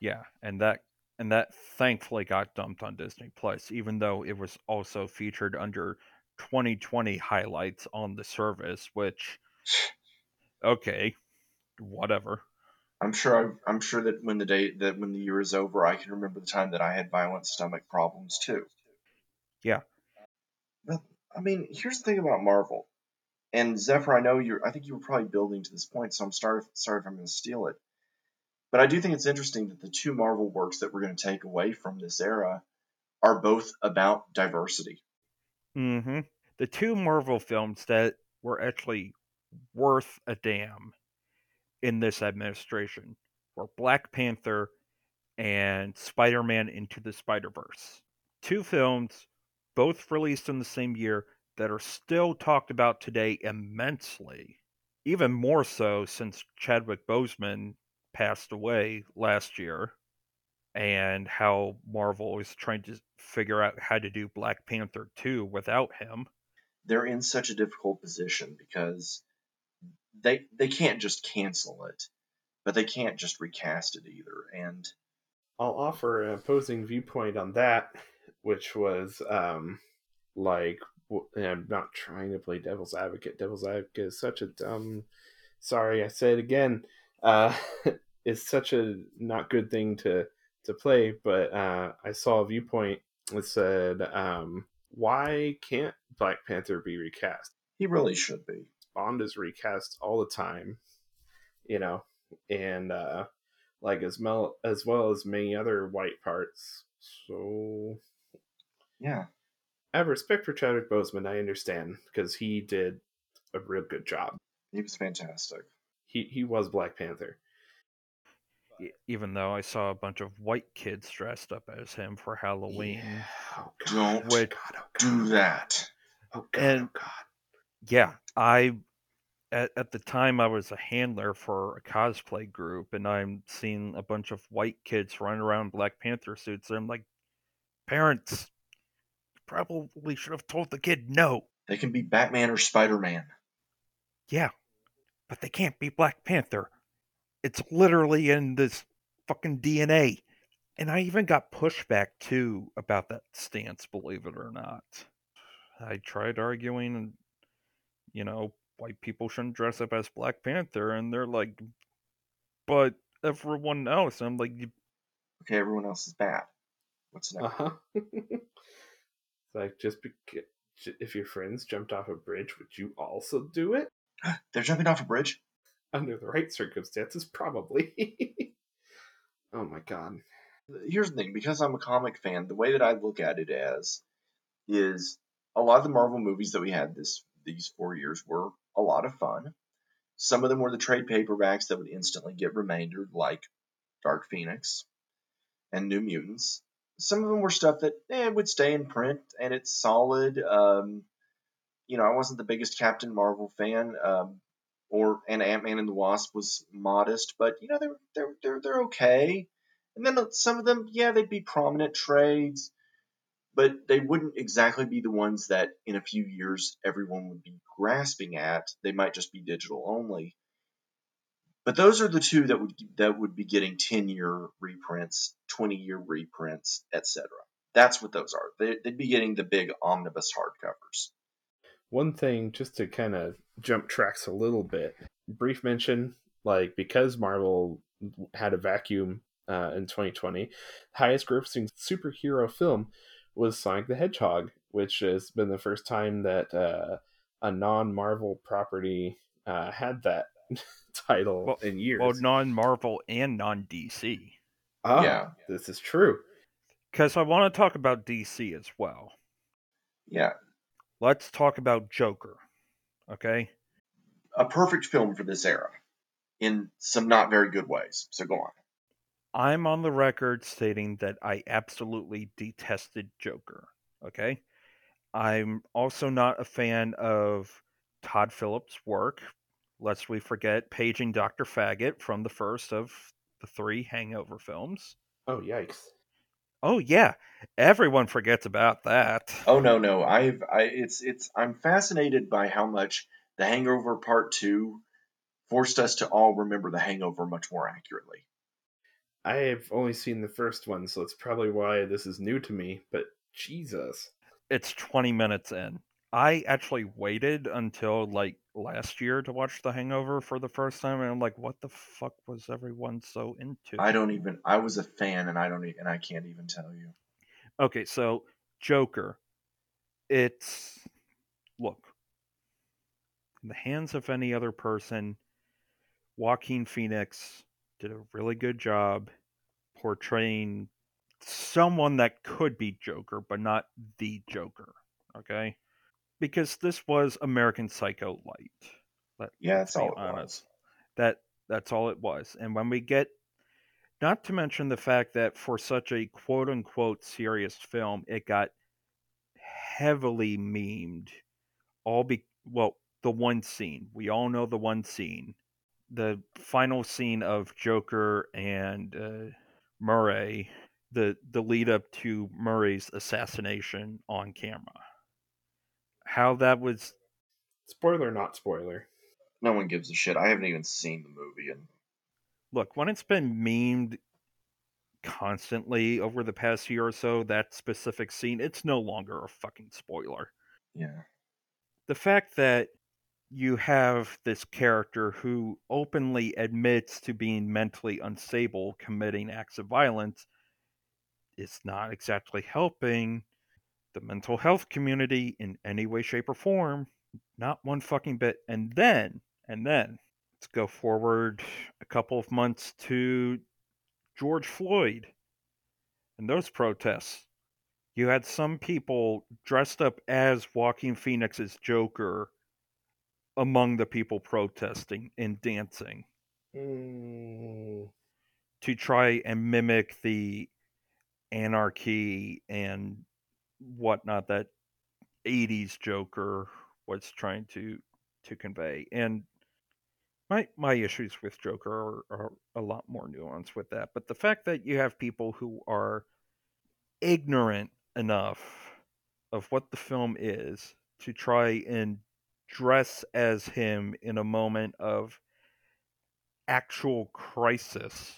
Yeah, and that and that thankfully got dumped on Disney Plus, even though it was also featured under 2020 highlights on the service, which okay, whatever. I'm sure. I, I'm sure that when the day that when the year is over, I can remember the time that I had violent stomach problems too. Yeah. But I mean, here's the thing about Marvel, and Zephyr. I know you're. I think you were probably building to this point, so I'm sorry. Sorry if I'm going to steal it. But I do think it's interesting that the two Marvel works that we're going to take away from this era are both about diversity. Mm-hmm. The two Marvel films that were actually worth a damn in this administration were Black Panther and Spider Man Into the Spider Verse. Two films, both released in the same year, that are still talked about today immensely. Even more so since Chadwick Boseman passed away last year, and how Marvel is trying to figure out how to do Black Panther 2 without him. They're in such a difficult position because they they can't just cancel it, but they can't just recast it either. And I'll offer an opposing viewpoint on that, which was um, like I'm not trying to play devil's advocate. Devil's advocate is such a dumb. Sorry, I say it again. Uh, it's such a not good thing to to play. But uh, I saw a viewpoint that said, um, "Why can't Black Panther be recast? he really should be. Bond is recast all the time, you know, and uh, like as well as well as many other white parts. So Yeah. I have respect for Chadwick Boseman. I understand because he did a real good job. He was fantastic. He he was Black Panther. Even though I saw a bunch of white kids dressed up as him for Halloween. Yeah. Oh, Don't oh, God, oh, God, Do oh, that. Oh God, And- oh God. Yeah, I at, at the time I was a handler for a cosplay group and I'm seeing a bunch of white kids running around in Black Panther suits and I'm like parents probably should have told the kid no. They can be Batman or Spider Man. Yeah. But they can't be Black Panther. It's literally in this fucking DNA. And I even got pushback too about that stance, believe it or not. I tried arguing and you know, white people shouldn't dress up as Black Panther and they're like but everyone else I'm like Okay, everyone else is bad. What's next? huh. like just because if your friends jumped off a bridge, would you also do it? They're jumping off a bridge. Under the right circumstances, probably. oh my god. Here's the thing: because I'm a comic fan, the way that I look at it as is a lot of the Marvel movies that we had this these four years were a lot of fun. Some of them were the trade paperbacks that would instantly get remaindered, like Dark Phoenix and New Mutants. Some of them were stuff that eh, would stay in print and it's solid. Um, you know, I wasn't the biggest Captain Marvel fan, um, or and Ant Man and the Wasp was modest, but you know they're they're they're they're okay. And then some of them, yeah, they'd be prominent trades, but they wouldn't exactly be the ones that in a few years everyone would be grasping at. They might just be digital only. But those are the two that would that would be getting 10 year reprints, 20 year reprints, etc. That's what those are. They, they'd be getting the big omnibus hardcovers. One thing, just to kind of jump tracks a little bit, brief mention, like because Marvel had a vacuum uh, in 2020, highest grossing superhero film was Sonic the Hedgehog, which has been the first time that uh, a non-Marvel property uh, had that title Well- in years. well non Marvel and non DC. Ah, yeah. this is true. Because I want to talk about DC as well. Yeah, Let's talk about Joker. Okay? a perfect film for this era in some not very good ways. So go on. I'm on the record stating that I absolutely detested Joker. Okay? I'm also not a fan of Todd Phillips' work lest we forget paging Dr. Faggot from the first of the three Hangover films. Oh yikes! Oh yeah, everyone forgets about that. Oh no, no. I've I it's it's I'm fascinated by how much The Hangover Part 2 forced us to all remember The Hangover much more accurately. I have only seen the first one, so it's probably why this is new to me. But Jesus, It's 20 minutes in. I actually waited until like last year to watch The Hangover for the first time, and I'm like, what the fuck was everyone so into? I don't even I was a fan and I don't e- and I can't even tell you. Okay, so Joker. It's look. In the hands of any other person, Joaquin Phoenix did a really good job portraying someone that could be Joker, but not the Joker. Okay? Because this was American Psycho light. Let, Yeah, that's all it honest. was. That that's all it was. And when we get not to mention the fact that for such a quote unquote serious film, it got heavily memed. All be well, the one scene. We all know the one scene. The final scene of Joker and uh, Murray, the the lead up to Murray's assassination on camera. How that was spoiler not spoiler. No one gives a shit. I haven't even seen the movie and look when it's been memed constantly over the past year or so that specific scene it's no longer a fucking spoiler yeah. the fact that you have this character who openly admits to being mentally unstable committing acts of violence It's not exactly helping the mental health community in any way shape or form not one fucking bit and then and then let's go forward a couple of months to George Floyd and those protests. You had some people dressed up as Joaquin Phoenix's Joker among the people protesting and dancing Mm, to try and mimic the anarchy and whatnot that 80s Joker was trying to to convey. And my my issues with Joker are, are a lot more nuanced with that. But the fact that you have people who are ignorant enough of what the film is to try and dress as him in a moment of actual crisis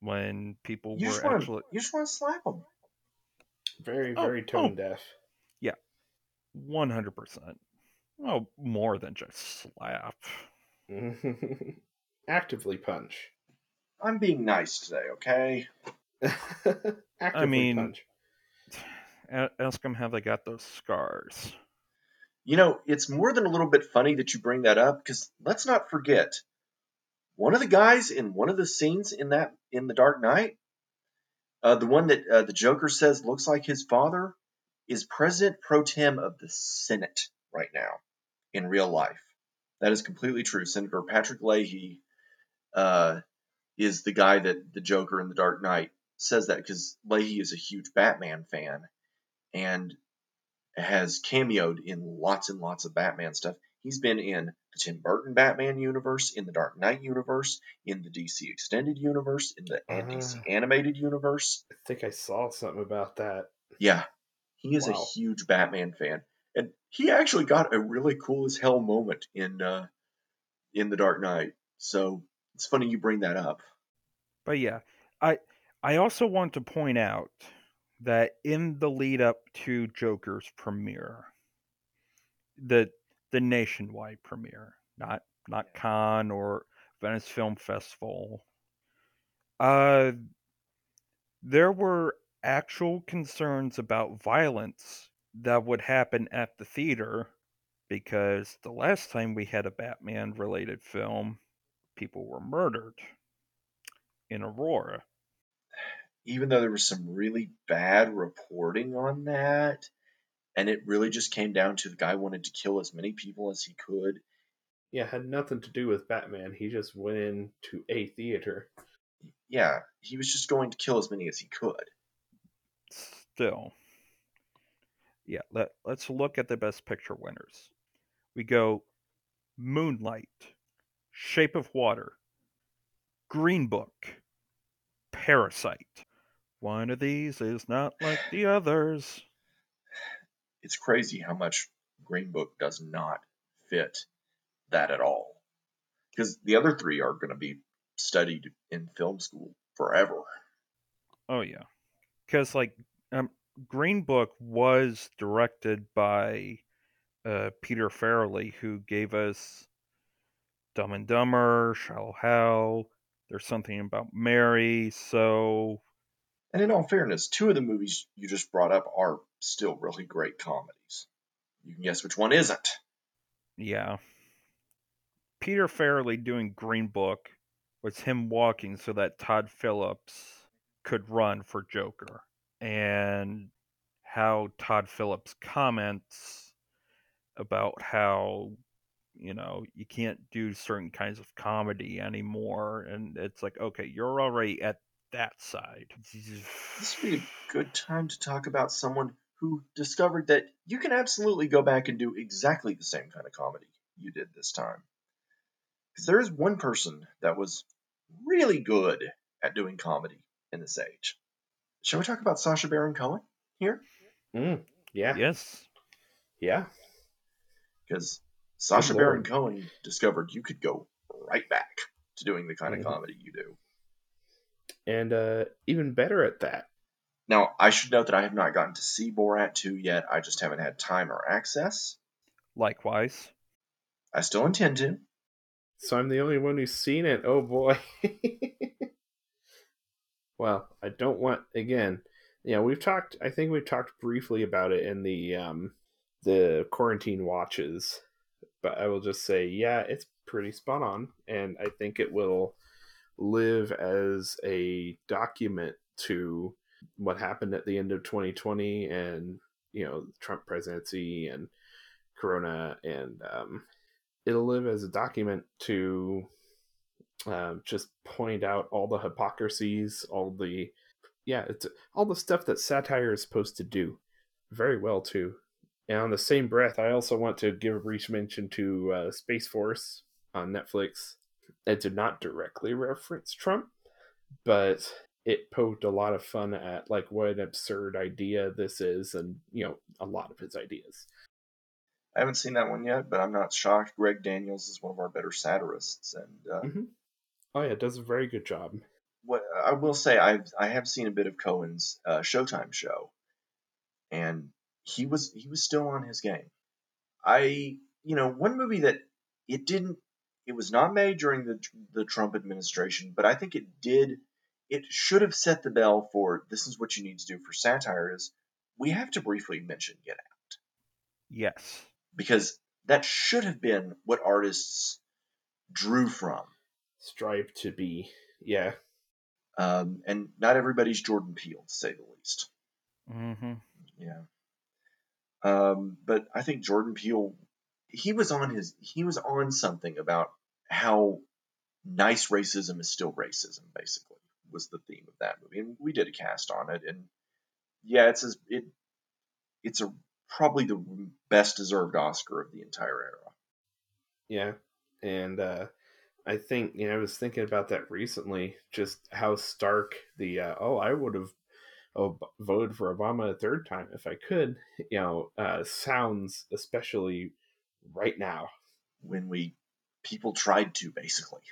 when people You were just want actually you just want to slap them. very Oh, very oh. tone oh. deaf. 100% well more than just slap Actively punch. I'm being nice today, okay? Actively mean- punch. Ask them how they got those scars You know, it's more than a little bit funny that you bring that up because let's not forget one of the guys in one of the scenes in that in the Dark Knight, uh, the one that uh, the Joker says looks like his father, is President Pro Tem of the Senate right now in real life. That is completely true. Senator Patrick Leahy uh, is the guy that the Joker in the Dark Knight says that because Leahy is a huge Batman fan and has cameoed in lots and lots of Batman stuff. He's been in the Tim Burton Batman universe, in the Dark Knight universe, in the DC Extended universe, in the Ah. DC Animated universe. I think I saw something about that. Yeah, he is a huge Batman fan, and he actually got a really cool as hell moment in uh, in the Dark Knight. So it's funny you bring that up. But yeah, I I also want to point out that in the lead up to Joker's premiere, the the nationwide premiere, not not Cannes or Venice Film Festival, uh, there were actual concerns about violence that would happen at the theater because the last time we had a Batman related film, people were murdered in Aurora. Even though there was some really bad reporting on that, and it really just came down to the guy wanted to kill as many people as he could. Yeah, had nothing to do with Batman. He just went into a theater. Yeah, he was just going to kill as many as he could. Still, yeah. Let Let's look at the best picture winners. We go Moonlight, Shape of Water, Green Book, Parasite. One of these is not like the others. It's crazy how much Green Book does not fit that at all. Because the other three are going to be studied in film school forever. Oh yeah, because like um, Green Book was directed by uh, Peter Farrelly, who gave us Dumb and Dumber, Shallow Hal. There's something about Mary. So And in all fairness, two of the movies you just brought up are still really great comedies. You can guess which one isn't. yeah, Peter Farrelly doing Green Book was him walking so that Todd Phillips could run for Joker, and how Todd Phillips comments about how you know you can't do certain kinds of comedy anymore and it's like okay you're already at that side This would be a good time to talk about someone who discovered that you can absolutely go back and do exactly the same kind of comedy you did this time. Because there is one person that was really good at doing comedy in this age. Shall we talk about Sacha Baron Cohen here? Mm, yeah. yes Yeah. Because Sacha Baron. Cohen discovered you could go right back to doing the kind Mhm. of comedy you do. And uh, even better at that. Now, I should note that I have not gotten to see Borat 2 yet. I just haven't had time or access. likewise I still intend to. So I'm the only one who's seen it. Oh boy. well, I don't want again. Yeah, we've talked. I think we've talked briefly about it in the um, the quarantine watches, but I will just say, yeah, it's pretty spot on, and I think it will live as a document to what happened at the end of 2020 and you know Trump presidency and Corona, and um, it'll live as a document to um, just point out all the hypocrisies, all the yeah, it's all the stuff that satire is supposed to do very well too. And on the same breath, I also want to give a brief mention to uh, Space Force on Netflix. It did not directly reference Trump, but it poked a lot of fun at like what an absurd idea this is, and you know a lot of his ideas. I haven't seen that one yet, but I'm not shocked. Greg Daniels is one of our better satirists, and uh, Mhm. Oh yeah, it does a very good job. what I will say, I I have seen a bit of Cohen's uh, Showtime show, and he was he was still on his game. I you know one movie that it didn't it was not made during the the Trump administration, but I think it did. It should have set the bell for this is what you need to do for satire. Is we have to briefly mention Get Out yes because that should have been what artists drew from. Strive to be, yeah, Um, and not everybody's Jordan Peele, to say the least. mm-hmm. Yeah. Um, but I think Jordan Peele, he was on his, he was on something about how nice racism is still racism. Basically, was the theme of that movie, and we did a cast on it. And yeah, it's as it, it's a probably the best deserved Oscar of the entire era. yeah, and uh, I think you know I was thinking about that recently, just how stark the uh, oh I would have oh, voted for Obama a third time if I could, you know, uh, sounds especially right now. when we people tried to basically.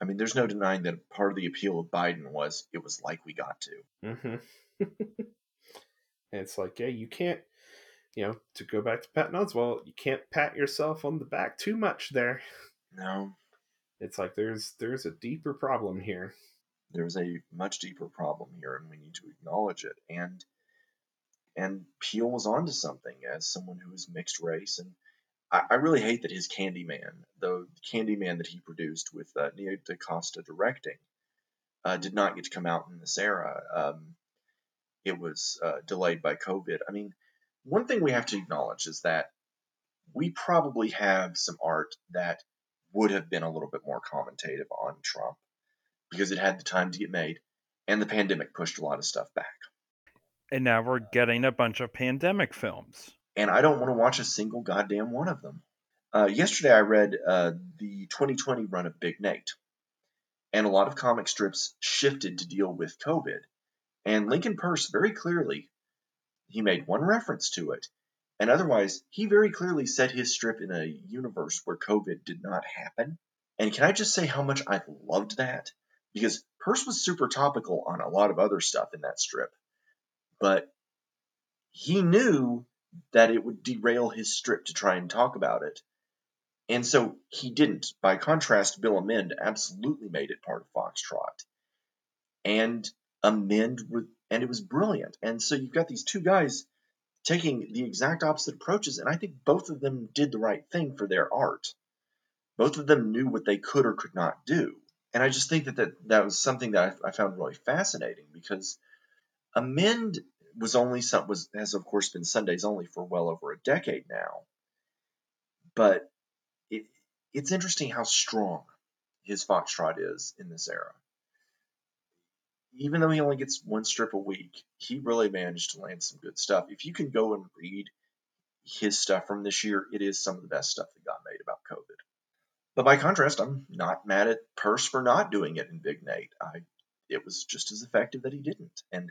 I mean, there's no denying that part of the appeal of Biden was it was like we got to. Mm-hmm. and it's like, yeah, you can't, you know, to go back to Patton Oswalt, you can't pat yourself on the back too much there. No, It's like there's there's a deeper problem here. there's a much deeper problem here, and we need to acknowledge it. And and Peele was onto something as someone who is mixed race, and I, I really hate that his Candyman, the Candyman that he produced with uh, Nia DaCosta directing, uh, did not get to come out in this era. Um, it was uh, delayed by COVID. I mean, one thing we have to acknowledge is that we probably have some art that would have been a little bit more commentative on Trump because it had the time to get made, and the pandemic pushed a lot of stuff back. And now we're getting a bunch of pandemic films And I don't want to watch a single goddamn one of them. Uh, yesterday, I read uh, the 2020 run of Big Nate, and a lot of comic strips shifted to deal with COVID. And Lincoln Peirce very clearly, he made one reference to it, and otherwise, he very clearly set his strip in a universe where COVID did not happen. And can I just say how much I loved that? Because Peirce was super topical on a lot of other stuff in that strip, but he knew that it would derail his strip to try and talk about it. And so he didn't. By contrast, Bill Amend absolutely made it part of Foxtrot. And Amend, and it was brilliant. And so you've got these two guys taking the exact opposite approaches, and I think both of them did the right thing for their art. Both of them knew what they could or could not do. And I just think that that, that was something that I, I found really fascinating because Amend was only some was has of course been Sundays only for well over a decade now. But it, it's interesting how strong his Foxtrot is in this era. Even though he only gets one strip a week, he really managed to land some good stuff. If you can go and read his stuff from this year, it is some of the best stuff that got made about COVID. But by contrast, I'm not mad at Peirce for not doing it in Big Nate. I, it was just as effective that he didn't. And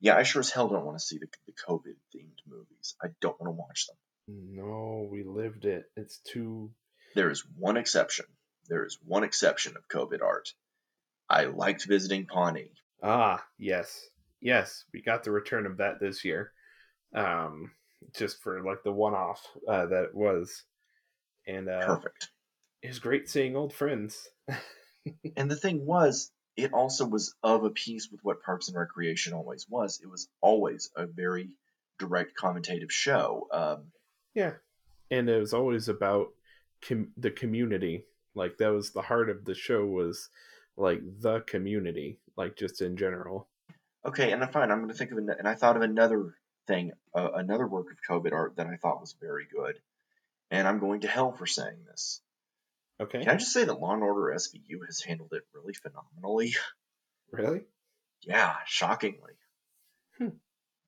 yeah, I sure as hell don't want to see the, the COVID themed movies. I don't want to watch them. No, we lived it. It's too. There is one exception. There is one exception of COVID art. I liked visiting Pawnee. Ah, yes. Yes, we got the return of that this year. Um, just for like the one off uh, that it was. And uh, Perfect. it was great seeing old friends. And the thing was, it also was of a piece with what Parks and Recreation always was. It was always a very direct commentative show. Um, Yeah. And it was always about com- the community. Like that was the heart of the show was like the community, like just in general. okay, and I'm fine. I'm going to think of an, and I thought of another thing, uh, another work of COVID art that I thought was very good. And I'm going to hell for saying this. Okay. Can I just say that Law and Order SVU has handled it really phenomenally? Really? Yeah, shockingly. Hmm.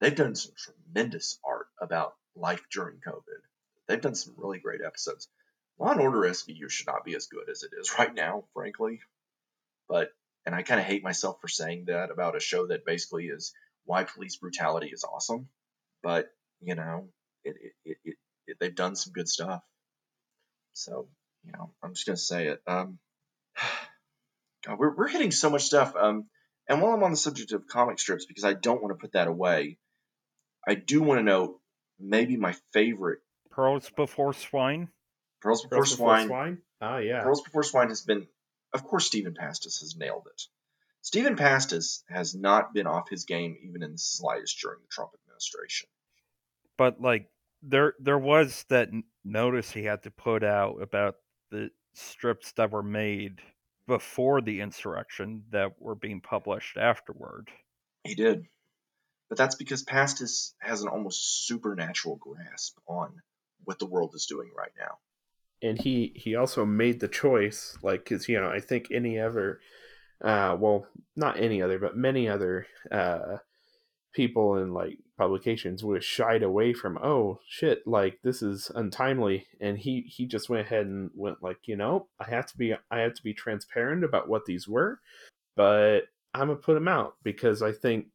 They've done some tremendous art about life during COVID. They've done some really great episodes. Law and Order SVU should not be as good as it is right now, frankly. But and I kind of hate myself for saying that about a show that basically is why police brutality is awesome. But you know, it, it, it, it, it they've done some good stuff. So you know, I'm just gonna say it. Um, God, we're we're hitting so much stuff. Um, and while I'm on the subject of comic strips, because I don't want to put that away, I do want to note maybe my favorite Pearls Before Swine. Pearls Before Girls Before Swine. Swine? Ah, yeah. Pearls Before Swine has been, of course, Stephen Pastis has nailed it. Stephen Pastis has not been off his game even in the slightest during the Trump administration. But like there there was that notice he had to put out about the strips that were made before the insurrection that were being published afterward. He did. But that's because Pastis has an almost supernatural grasp on what the world is doing right now. and he he also made the choice like because you know i think any other uh well not any other but many other uh people in like publications would have shied away from oh shit like this is untimely and he he just went ahead and went like you know i have to be i have to be transparent about what these were but i'm gonna put them out because i think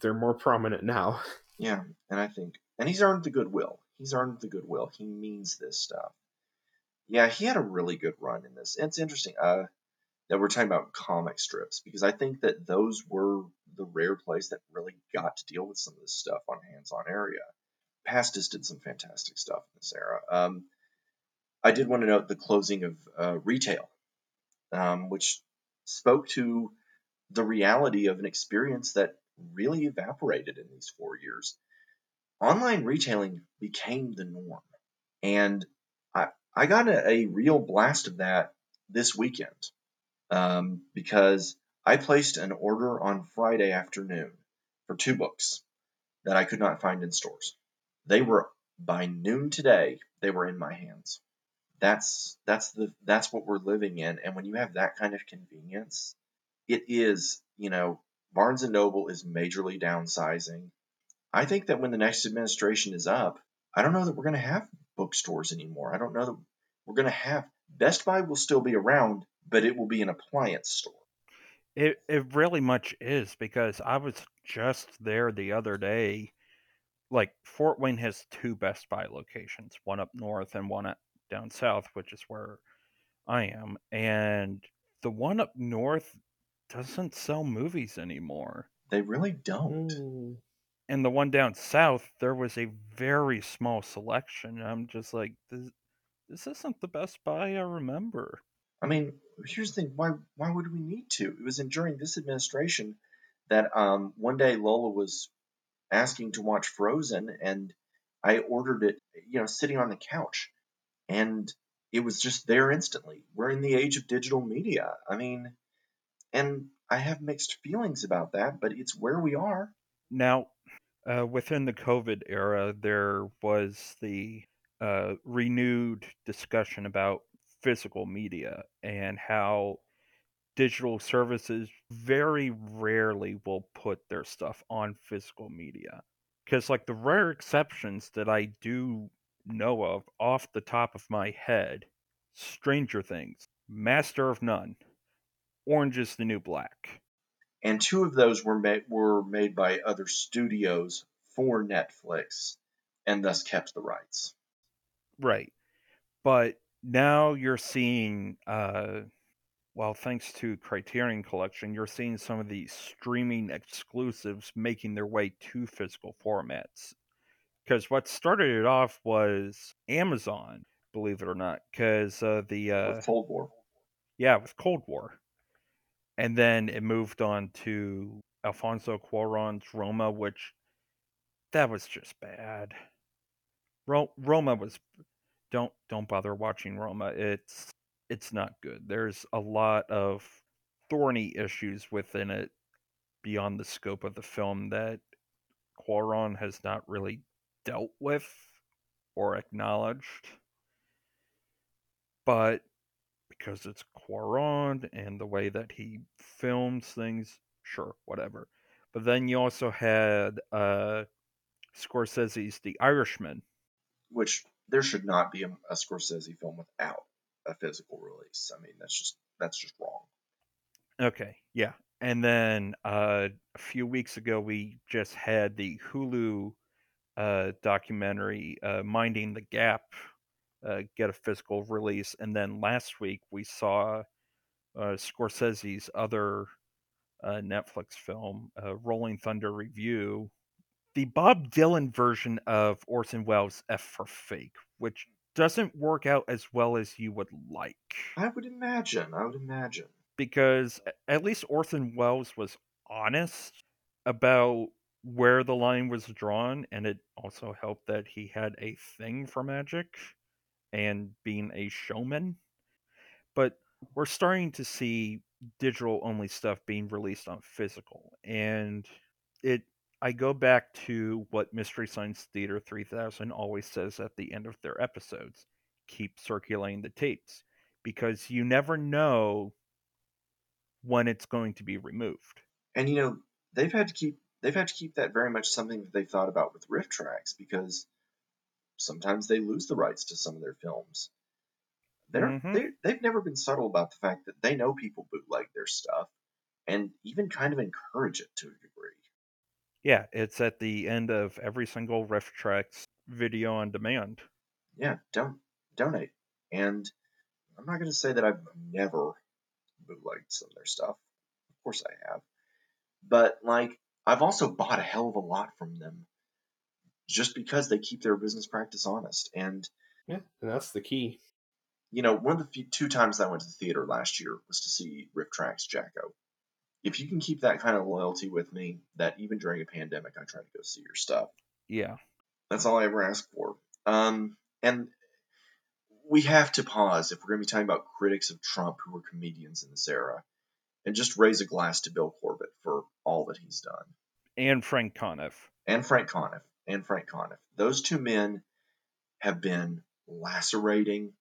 they're more prominent now Yeah, and I think, and he's earned the goodwill. He's earned the goodwill. He means this stuff. Yeah, he had a really good run in this. It's interesting uh, that we're talking about comic strips because I think that those were the rare plays that really got to deal with some of this stuff on hands-on area. Pastis did some fantastic stuff in this era. Um, I did want to note the closing of uh, retail, um, which spoke to the reality of an experience that really evaporated in these four years. Online retailing became the norm. And I, I got a, a real blast of that this weekend um, because I placed an order on Friday afternoon for two books that I could not find in stores. They were by noon today, they were in my hands. That's that's the that's what we're living in. And when you have that kind of convenience, it is, you know, Barnes and Noble is majorly downsizing. I think that when the next administration is up, I don't know that we're going to have bookstores anymore. I don't know that we're going to have Best Buy will still be around, but it will be an appliance store. It it really much is because I was just there the other day. Like Fort Wayne has two Best Buy locations, one up north and one up down south, which is where I am. And the one up north doesn't sell movies anymore. They really don't. Mm. And the one down south, there was a very small selection. I'm just like, this, this isn't the Best Buy I remember. I mean, here's the thing: why why would we need to? It was in during this administration that um, one day Lola was asking to watch Frozen, and I ordered it, you know, sitting on the couch, and it was just there instantly. We're in the age of digital media. I mean, and I have mixed feelings about that, but it's where we are. Now, uh, within the COVID era, there was the uh, renewed discussion about physical media and how digital services very rarely will put their stuff on physical media. Because, like, the rare exceptions that I do know of off the top of my head Stranger Things, Master of None, Orange is the New Black. And two of those were made were made by other studios for Netflix, and thus kept the rights. Right. But now you're seeing, uh, well, thanks to Criterion Collection, you're seeing some of these streaming exclusives making their way to physical formats. Because what started it off was Amazon, believe it or not, because uh, the uh, Cold War. yeah, with Cold War, and then it moved on to Alfonso Cuarón's Roma, which that was just bad. Ro- Roma was don't don't bother watching Roma. It's it's not good. There's a lot of thorny issues within it beyond the scope of the film that Cuarón has not really dealt with or acknowledged. But because it's Cuarón and the way that he films things, sure, whatever. But then you also had uh, Scorsese's The Irishman. which there should not be a, a Scorsese film without a physical release. I mean, that's just that's just wrong. Okay, yeah. And then uh, a few weeks ago, we just had the Hulu uh, documentary, uh, Minding the Gap, uh, get a physical release. And then last week, we saw uh, Scorsese's other uh, Netflix film, Rolling Thunder Revue, the Bob Dylan version of Orson Welles' F for Fake, which doesn't work out as well as you would like. I would imagine. I would imagine. because at least Orson Welles was honest about where the line was drawn, and it also helped that he had a thing for magic and being a showman. But we're starting to see digital only stuff being released on physical, and it. I go back to what Mystery Science Theater 3000 always says at the end of their episodes keep circulating the tapes because you never know when it's going to be removed. And you know, they've had to keep they've had to keep that very much something that they've thought about with RiffTrax because sometimes they lose the rights to some of their films. They're, Mhm. they they've never been subtle about the fact that they know people bootleg their stuff and even kind of encourage it to a degree. Yeah, it's at the end of every single RiffTrax video on demand. Yeah, don't donate. And I'm not going to say that I've never bootlegged some of their stuff. Of course I have. But like I've also bought a hell of a lot from them just because they keep their business practice honest. And Yeah, and that's the key. you know, one of the few, two times I went to the theater last year was to see RiffTrax Jacko. If you can keep that kind of loyalty with me, that even during a pandemic I try to go see your stuff. Yeah. That's all I ever ask for. Um, and we have to pause if we're going to be talking about critics of Trump who were comedians in this era, and just raise a glass to Bill Corbett for all that he's done, And Frank Conniff. and Frank Conniff, and Frank Conniff. Those two men have been lacerating.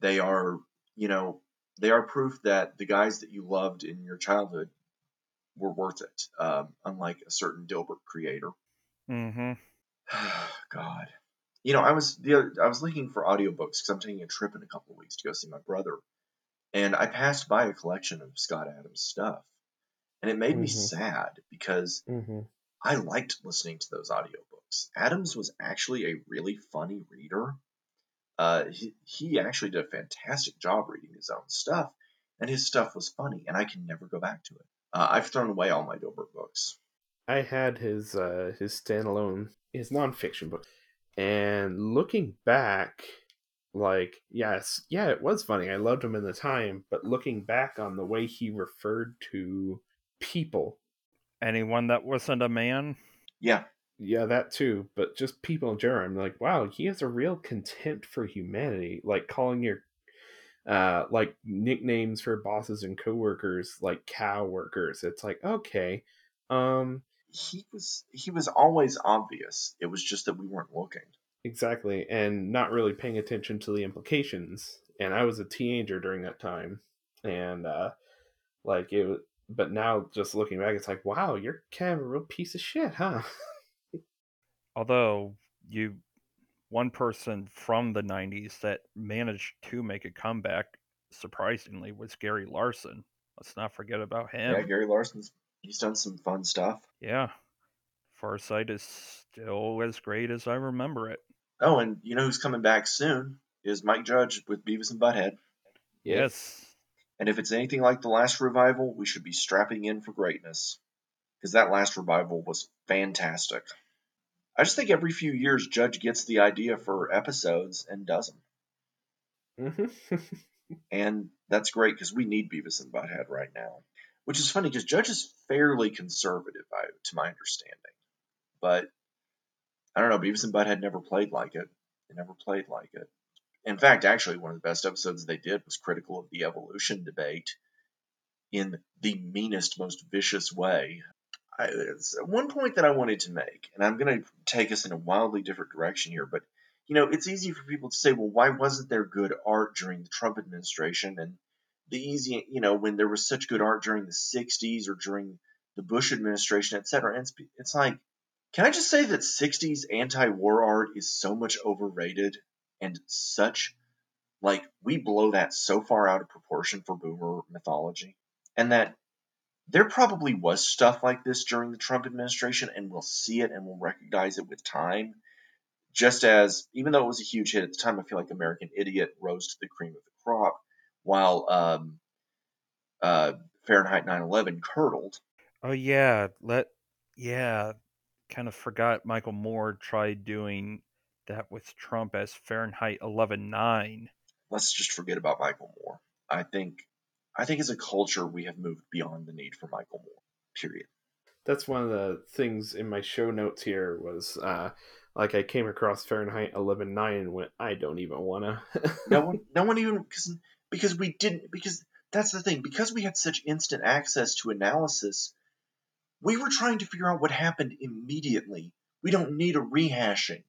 They are, you know, they are proof that the guys that you loved in your childhood were worth it. Um, unlike a certain Dilbert creator. Mm-hmm. God. you know, I was the other, I was looking for audiobooks because I'm taking a trip in a couple of weeks to go see my brother, and I passed by a collection of Scott Adams stuff, and it made me Mhm. sad because Mm-hmm. I liked listening to those audiobooks. Adams was actually a really funny reader. Uh, he, he actually did a fantastic job reading his own stuff, and his stuff was funny, and I can never go back to it. Uh, I've thrown away all my Dilbert books. I had his uh his standalone his nonfiction book, and looking back, like yes, yeah, it was funny. I loved him in the time, but looking back on the way he referred to people, Anyone that wasn't a man, Yeah, yeah, that too, but just people in general, I'm like, wow, he has a real contempt for humanity, like calling your uh like nicknames for bosses and coworkers like cow workers. It's like, okay, um he was he was always obvious. It was just that we weren't looking. Exactly, and not really paying attention to the implications. And I was a teenager during that time, and uh, like it. wa- But now, just looking back, it's like, wow, you're kind of a real piece of shit, huh? although you one person from the 90s that managed to make a comeback surprisingly was Gary Larson. Let's not forget about him. Yeah, Gary Larson's he's done some fun stuff. Yeah. Far Side is still as great as I remember it. Oh, and you know who's coming back soon is Mike Judge with Beavis and Butthead. Yes. And if it's anything like the last revival, we should be strapping in for greatness. Because that last revival was fantastic. I just think every few years Judge gets the idea for episodes and does them. hmm And that's great because we need Beavis and Butthead right now. Which is funny because Judge is fairly conservative, I, to my understanding. But I don't know, Beavis and Butthead never played like it. They never played like it. In fact, actually, one of the best episodes they did was critical of the evolution debate in the meanest, most vicious way. I, one point that I wanted to make, and I'm going to take us in a wildly different direction here, but you know, it's easy for people to say, well, why wasn't there good art during the Trump administration? And the easy, you know, when there was such good art during the 60s or during the Bush administration, et cetera. And it's, it's like, can I just say that 60s anti war art is so much overrated and such, like, we blow that so far out of proportion for boomer mythology? And that there probably was stuff like this during the Trump administration, and we'll see it and we'll recognize it with time. Just as, even though it was a huge hit at the time, I feel like American Idiot rose to the cream of the crop, while um, uh, Fahrenheit 9/11 curdled. Oh yeah, let yeah, kind of forgot Michael Moore tried doing that with Trump as Fahrenheit 11.9. Let's just forget about Michael Moore. I think, I think as a culture, we have moved beyond the need for Michael Moore. Period. That's one of the things in my show notes here was uh, like I came across Fahrenheit 11.9 and went, I don't even wanna. no one, no one even because because we didn't because that's the thing because we had such instant access to analysis. We were trying to figure out what happened immediately. We don't need a rehashing.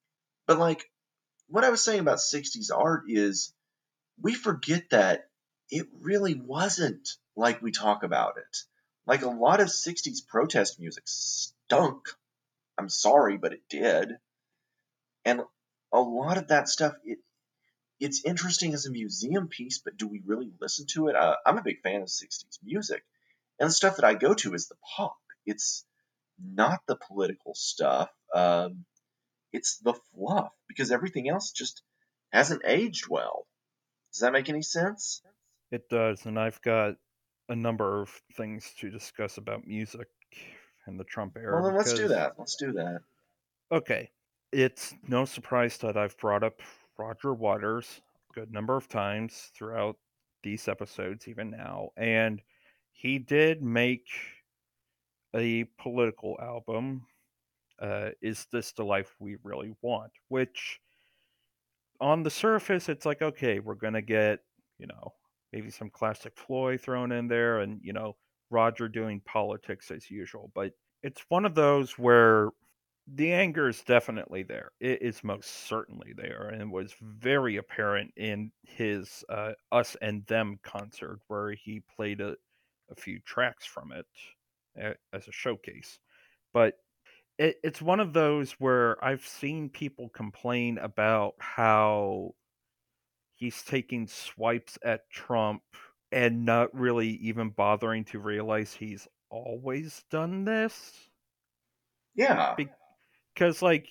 But like what I was saying about 60s art is we forget that it really wasn't like we talk about it. Like a lot of 60s protest music stunk. I'm sorry, but it did. And a lot of that stuff, it it's interesting as a museum piece, but do we really listen to it? Uh, I'm a big fan of 60s music. And the stuff that I go to is the pop. It's not the political stuff. Um, it's the fluff because everything else just hasn't aged well. Does that make any sense? It does, and I've got a number of things to discuss about music in the Trump era. Well, then let's do that. Let's do that. Okay. It's no surprise that I've brought up Roger Waters a good number of times throughout these episodes, even now. And he did make a political album, uh, Is This the Life We Really Want? Which, on the surface, it's like, okay, we're going to get, you know, maybe some classic Floyd thrown in there and, you know, Roger doing politics as usual. But it's one of those where the anger is definitely there. It is most certainly there, and was very apparent in his uh, "Us and Them" concert, where he played a, a few tracks from it as a showcase. But it, it's one of those where I've seen people complain about how he's taking swipes at Trump and not really even bothering to realize he's always done this. Yeah. Because, like,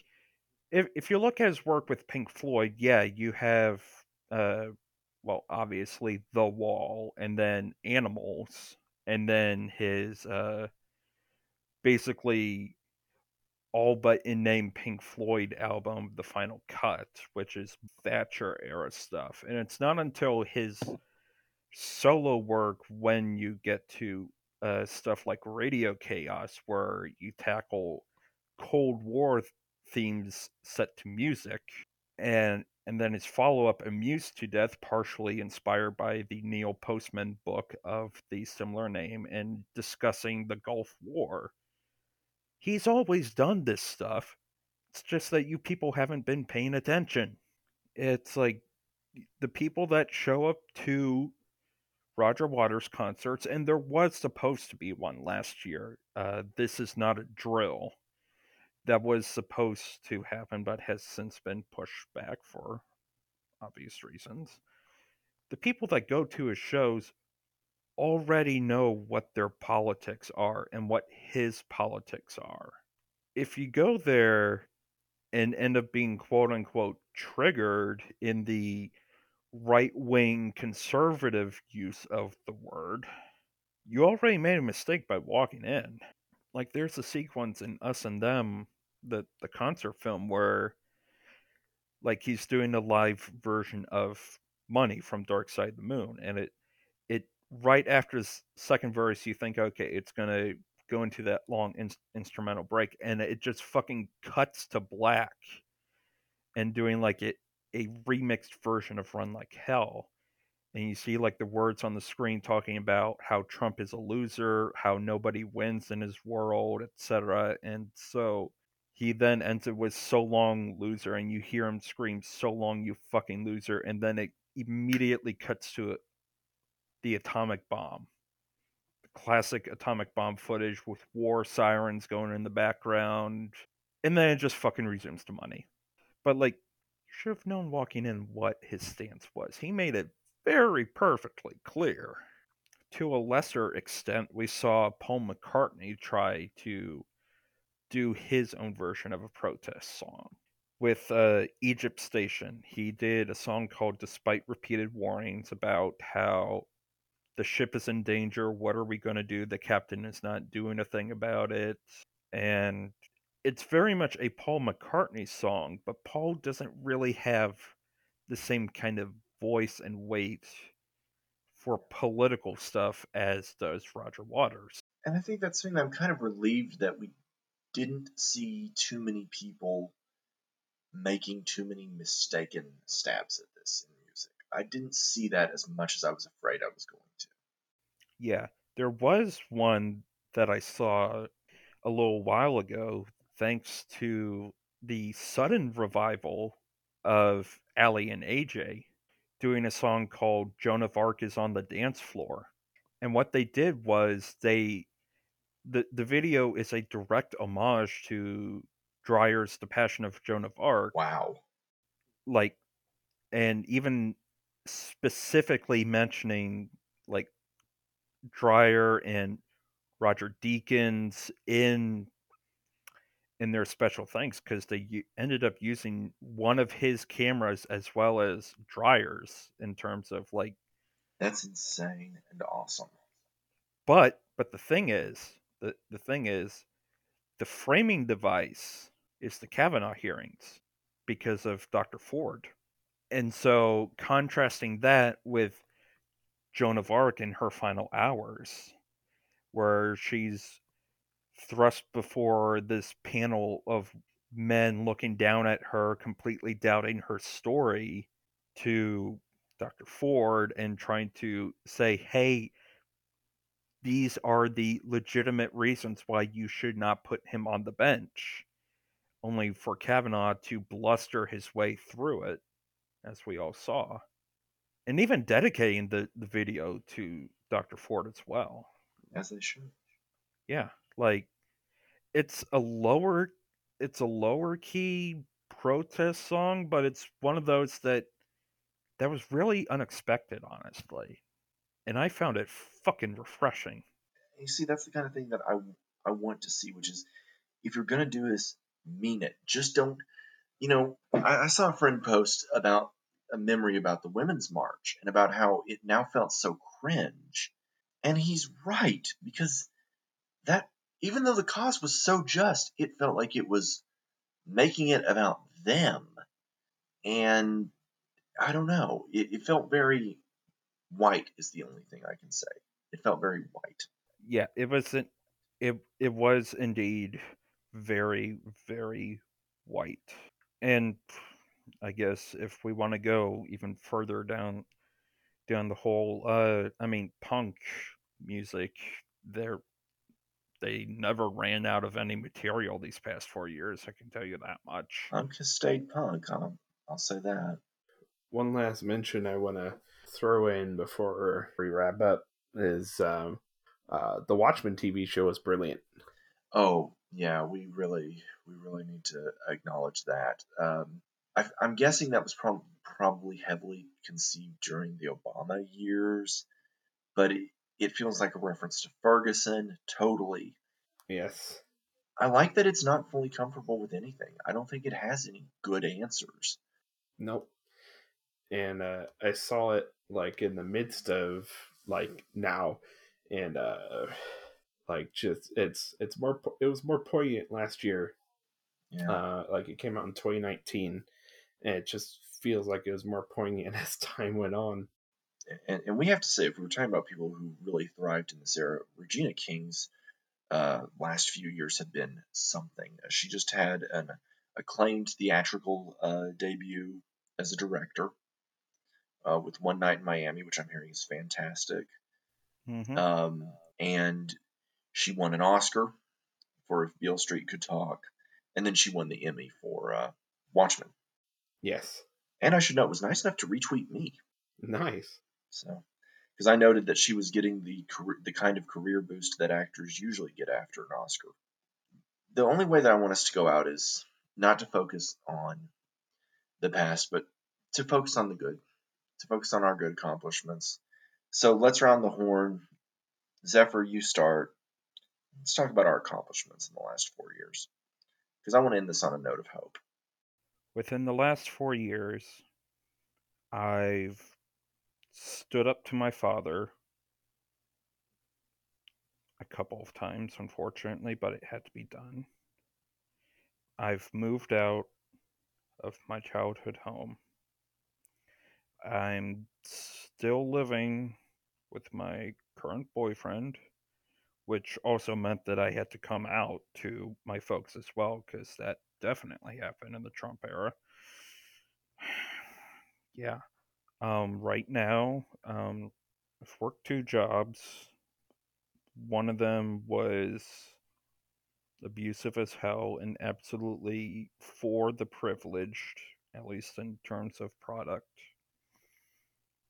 if if you look at his work with Pink Floyd, yeah, you have, uh, well, obviously The Wall, and then Animals, and then his, uh, basically all but in name Pink Floyd album, The Final Cut, which is Thatcher era stuff. And it's not until his solo work when you get to uh, stuff like Radio K.A.O.S., where you tackle Cold War themes set to music, and and then his follow up, Amused to Death, partially inspired by the Neil Postman book of the similar name and discussing the Gulf War he's always done this stuff. It's just that you people haven't been paying attention. It's like the people that show up to Roger Waters concerts, and there was supposed to be one last year. Uh, this is not a drill that was supposed to happen, but has since been pushed back for obvious reasons. The people that go to his shows already know what their politics are and what his politics are. If you go there and end up being quote unquote triggered in the right wing conservative use of the word, you already made a mistake by walking in. Like there's a sequence in Us and Them, the the concert film where like he's doing a live version of Money from Dark Side of the Moon and it it right after his second verse, you think, okay, it's gonna go into that long in- instrumental break, and it just fucking cuts to black, and doing like it a remixed version of Run Like Hell, and you see like the words on the screen talking about how Trump is a loser, how nobody wins in his world, etc. And so he then ends it with "So long, loser," and you hear him scream "So long, you fucking loser," and then it immediately cuts to the atomic bomb. Classic atomic bomb footage with war sirens going in the background. And then it just fucking resumes to money. But like, you should have known walking in what his stance was. He made it very perfectly clear. To a lesser extent, we saw Paul McCartney try to do his own version of a protest song. With uh, Egypt Station, he did a song called Despite Repeated Warnings about how the ship is in danger. What are we going to do? The captain is not doing a thing about it. And it's very much a Paul McCartney song, but Paul doesn't really have the same kind of voice and weight for political stuff as does Roger Waters. And I think that's something I'm kind of relieved that we didn't see too many people making too many mistaken stabs at this in music. I didn't see that as much as I was afraid I was going. Yeah, there was one that I saw a little while ago, thanks to the sudden revival of Aly and AJ doing a song called Joan of Arc is on the dance floor. And what they did was they the the video is a direct homage to Dreyer's The Passion of Joan of Arc. Wow. Like and even specifically mentioning like Dreyer and Roger Deakins in in their special thanks because they ended up using one of his cameras as well as Dreyer's in terms of like That's insane and awesome. but but the thing is the the thing is the framing device is the Kavanaugh hearings because of Dr. Ford. And so contrasting that with Joan of Arc in her final hours, where she's thrust before this panel of men looking down at her, completely doubting her story, to Dr. Ford and trying to say, hey, these are the legitimate reasons why you should not put him on the bench. Only for Kavanaugh to bluster his way through it, as we all saw and even dedicating the, the video to Dr. Ford as well. As they should. Yeah, like it's a lower it's a lower key protest song, but it's one of those that that was really unexpected, honestly, and I found it fucking refreshing. You see, that's the kind of thing that I I want to see, which is if you're gonna do this, mean it. Just don't. You know, I, I saw a friend post about a memory about the Women's March and about how it now felt so cringe, and he's right because that even though the cause was so just, it felt like it was making it about them, and I don't know. It, it felt very white. Is the only thing I can say. It felt very white. Yeah, it wasn't. It it was indeed very very white, and I guess if we want to go even further down down the hole. uh, I mean, punk music, they're they never ran out of any material these past four years. I can tell you that much. Punk has stayed punk. I'll, I'll say that. One last mention I want to throw in before we wrap up is um, uh, the Watchmen TV show was brilliant. Oh yeah, we really we really need to acknowledge that. Um, I, I'm guessing that was prob- probably heavily conceived during the Obama years, but it, it feels like a reference to Ferguson. Totally. Yes. I like that it's not fully comfortable with anything. I don't think it has any good answers. Nope. And uh, I saw it like in the midst of like now, and uh, like just it's it's more it was more poignant last year. Yeah. Uh, like it came out in 2019, and it just feels like it was more poignant as time went on. and, and we have to say, if we were talking about people who really thrived in this era, Regina King's uh, last few years have been something. She just had an acclaimed theatrical uh, debut as a director uh, with One Night in Miami, which I'm hearing is fantastic. hmm Um, and she won an Oscar for If Beale Street Could Talk, and then she won the Emmy for uh, Watchmen. Yes. And I should note, was nice enough to retweet me. Nice. So, because I noted that she was getting the career, the kind of career boost that actors usually get after an Oscar. The only way that I want us to go out is not to focus on the past, but to focus on the good, to focus on our good accomplishments. So let's round the horn. Zephyr, you start. Let's talk about our accomplishments in the last four years, because I want to end this on a note of hope. Within the last four years, I've stood up to my father a couple of times, unfortunately, but it had to be done. I've moved out of my childhood home. I'm still living with my current boyfriend, which also meant that I had to come out to my folks as well, because that definitely happened in the Trump era. yeah. Um, right now, um, I've worked two jobs. One of them was abusive as hell and absolutely for the privileged, at least in terms of product.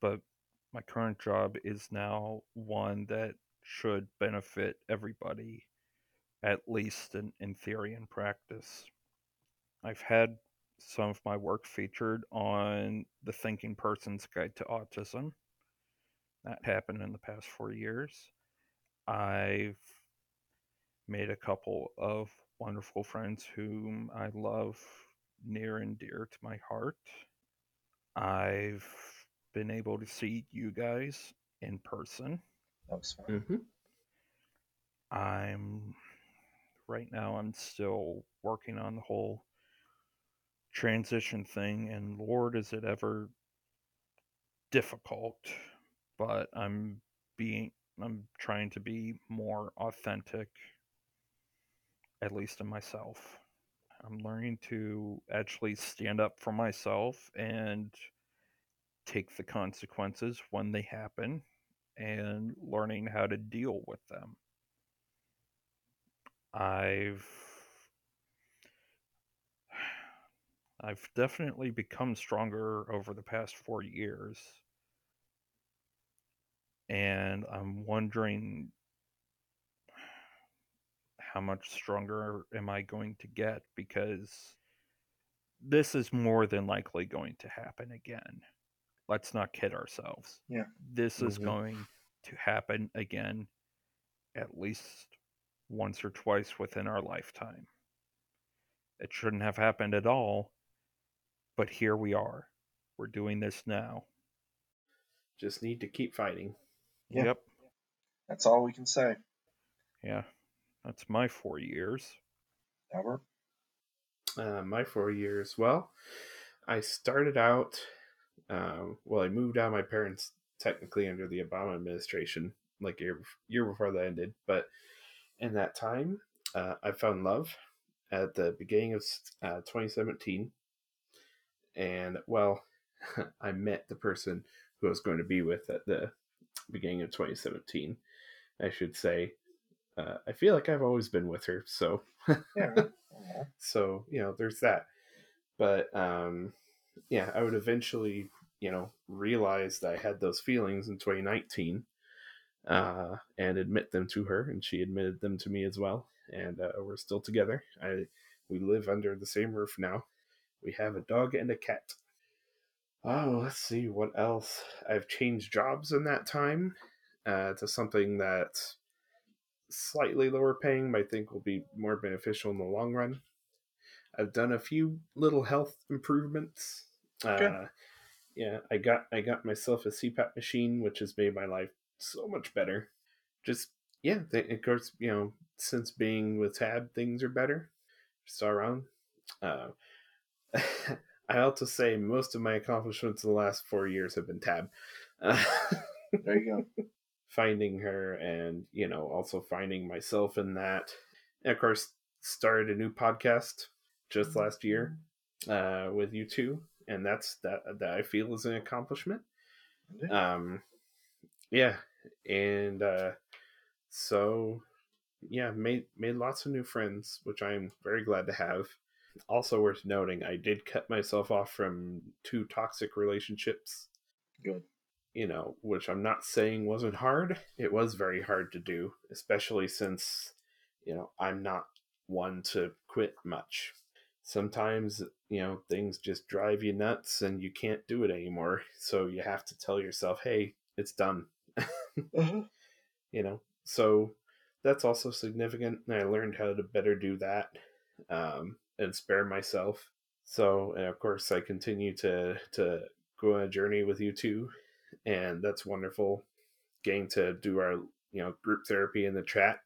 But my current job is now one that should benefit everybody, at least in, in theory and practice. I've had some of my work featured on the Thinking Person's Guide to Autism. That happened in the past four years. I've made a couple of wonderful friends whom I love near and dear to my heart. I've been able to see you guys in person. That was fun. Mm-hmm. I'm right now I'm still working on the whole transition thing and lord is it ever difficult but I'm being I'm trying to be more authentic at least in myself. I'm learning to actually stand up for myself and take the consequences when they happen and learning how to deal with them. I've I've definitely become stronger over the past 4 years. And I'm wondering how much stronger am I going to get? Because this is more than likely going to happen again. Let's not kid ourselves. Yeah. This is Mhm. going to happen again at least once or twice within our lifetime. It shouldn't have happened at all, but here we are. We're doing this now. Just need to keep fighting. Yeah. Yep. That's all we can say. Yeah. That's my four years. Albert? Uh, my four years. Well, I started out. Uh, well, I moved out of my parents technically under the Obama administration, like a year, year before that ended. But in that time, uh, I found love at the beginning of uh, 2017, and well, I met the person who I was going to be with at the beginning of 2017. I should say. Uh, I feel like I've always been with her, so Yeah. So you know there's that but um yeah i would eventually you know realize that i had those feelings in 2019 uh and admit them to her and she admitted them to me as well and uh, we're still together i we live under the same roof now we have a dog and a cat oh let's see what else i've changed jobs in that time uh, to something that slightly lower paying but i think will be more beneficial in the long run I've done a few little health improvements. Good. Uh, yeah, I got I got myself a CPAP machine, which has made my life so much better. Just yeah, th- of course, you know, since being with Tab, things are better. Just all around. Uh, I ought to say most of my accomplishments in the last four years have been Tab. Uh, There you go. finding her and you know also finding myself in that. And of course started a new podcast just last year uh with you two and that's that that i feel is an accomplishment. Um yeah and uh so yeah made made lots of new friends which i'm very glad to have also worth noting i did cut myself off from two toxic relationships Good. you know, which I'm not saying wasn't hard. It was very hard to do, especially since, you know, I'm not one to quit much. Sometimes, you know, things just drive you nuts and you can't do it anymore. So you have to tell yourself, hey, it's done. Uh-huh. You know, so that's also significant. And I learned how to better do that um, and spare myself. So, and of course, I continue to, to go on a journey with you too and that's wonderful getting to do our you know group therapy in the chat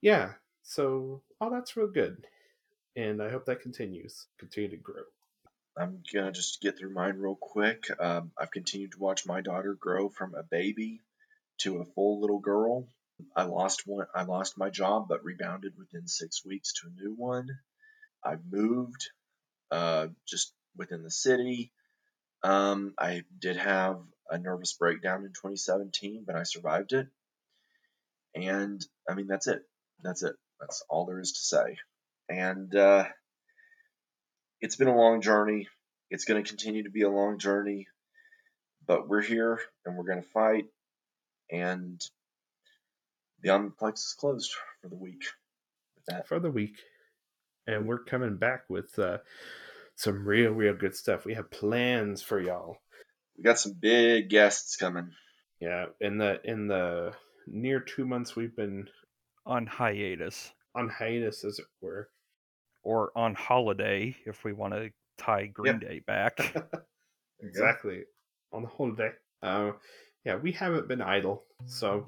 yeah so all that's real good and i hope that continues continue to grow I'm gonna just get through mine real quick. Um, I've continued to watch my daughter grow from a baby to a full little girl. I lost one. I lost my job, but rebounded within six weeks to a new one. I've moved, uh, just within the city. Um, I did have a nervous breakdown in 2017, but I survived it. And I mean, that's it. That's it. That's all there is to say. And uh, it's been a long journey. It's going to continue to be a long journey, but we're here and we're going to fight. And the Omniplex is closed for the week. For the week and we're coming back with uh, some real real good stuff. We have plans for y'all. We got some big guests coming. yeah in the in the near two months we've been On hiatus. on hiatus as it were. Or on holiday if we want to tie Green Day back. exactly. On the holiday. Uh, yeah we haven't been idle so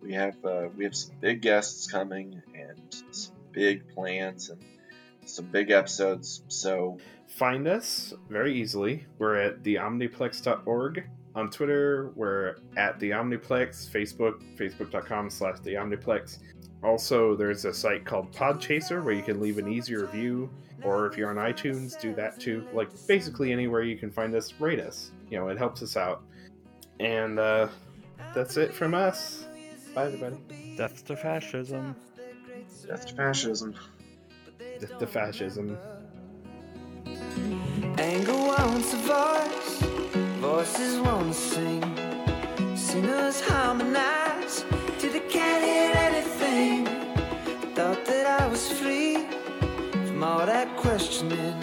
We have uh, we have some big guests coming and some big plans and some big episodes. So find us very easily. We're at theomniplex.org. On Twitter, we're at the Omniplex. Facebook, facebook.com slash the Omniplex. Also, there's a site called Podchaser where you can leave an easy review, or if you're on iTunes, do that too. Like basically anywhere you can find us, rate us. You know, it helps us out. And uh, that's it from us. Bye, everybody. Death to fascism. Death to fascism. Death the fascism. Anger wants a voice, voices won't sing. Singers harmonize to the can't hear anything. Thought that I was free from all that questioning.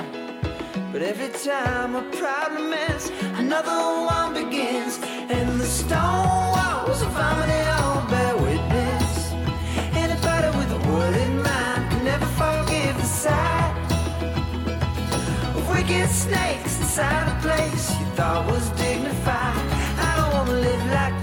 But every time a problem ends, another one begins, and the stone. snakes inside a place you thought was dignified. I don't wanna live like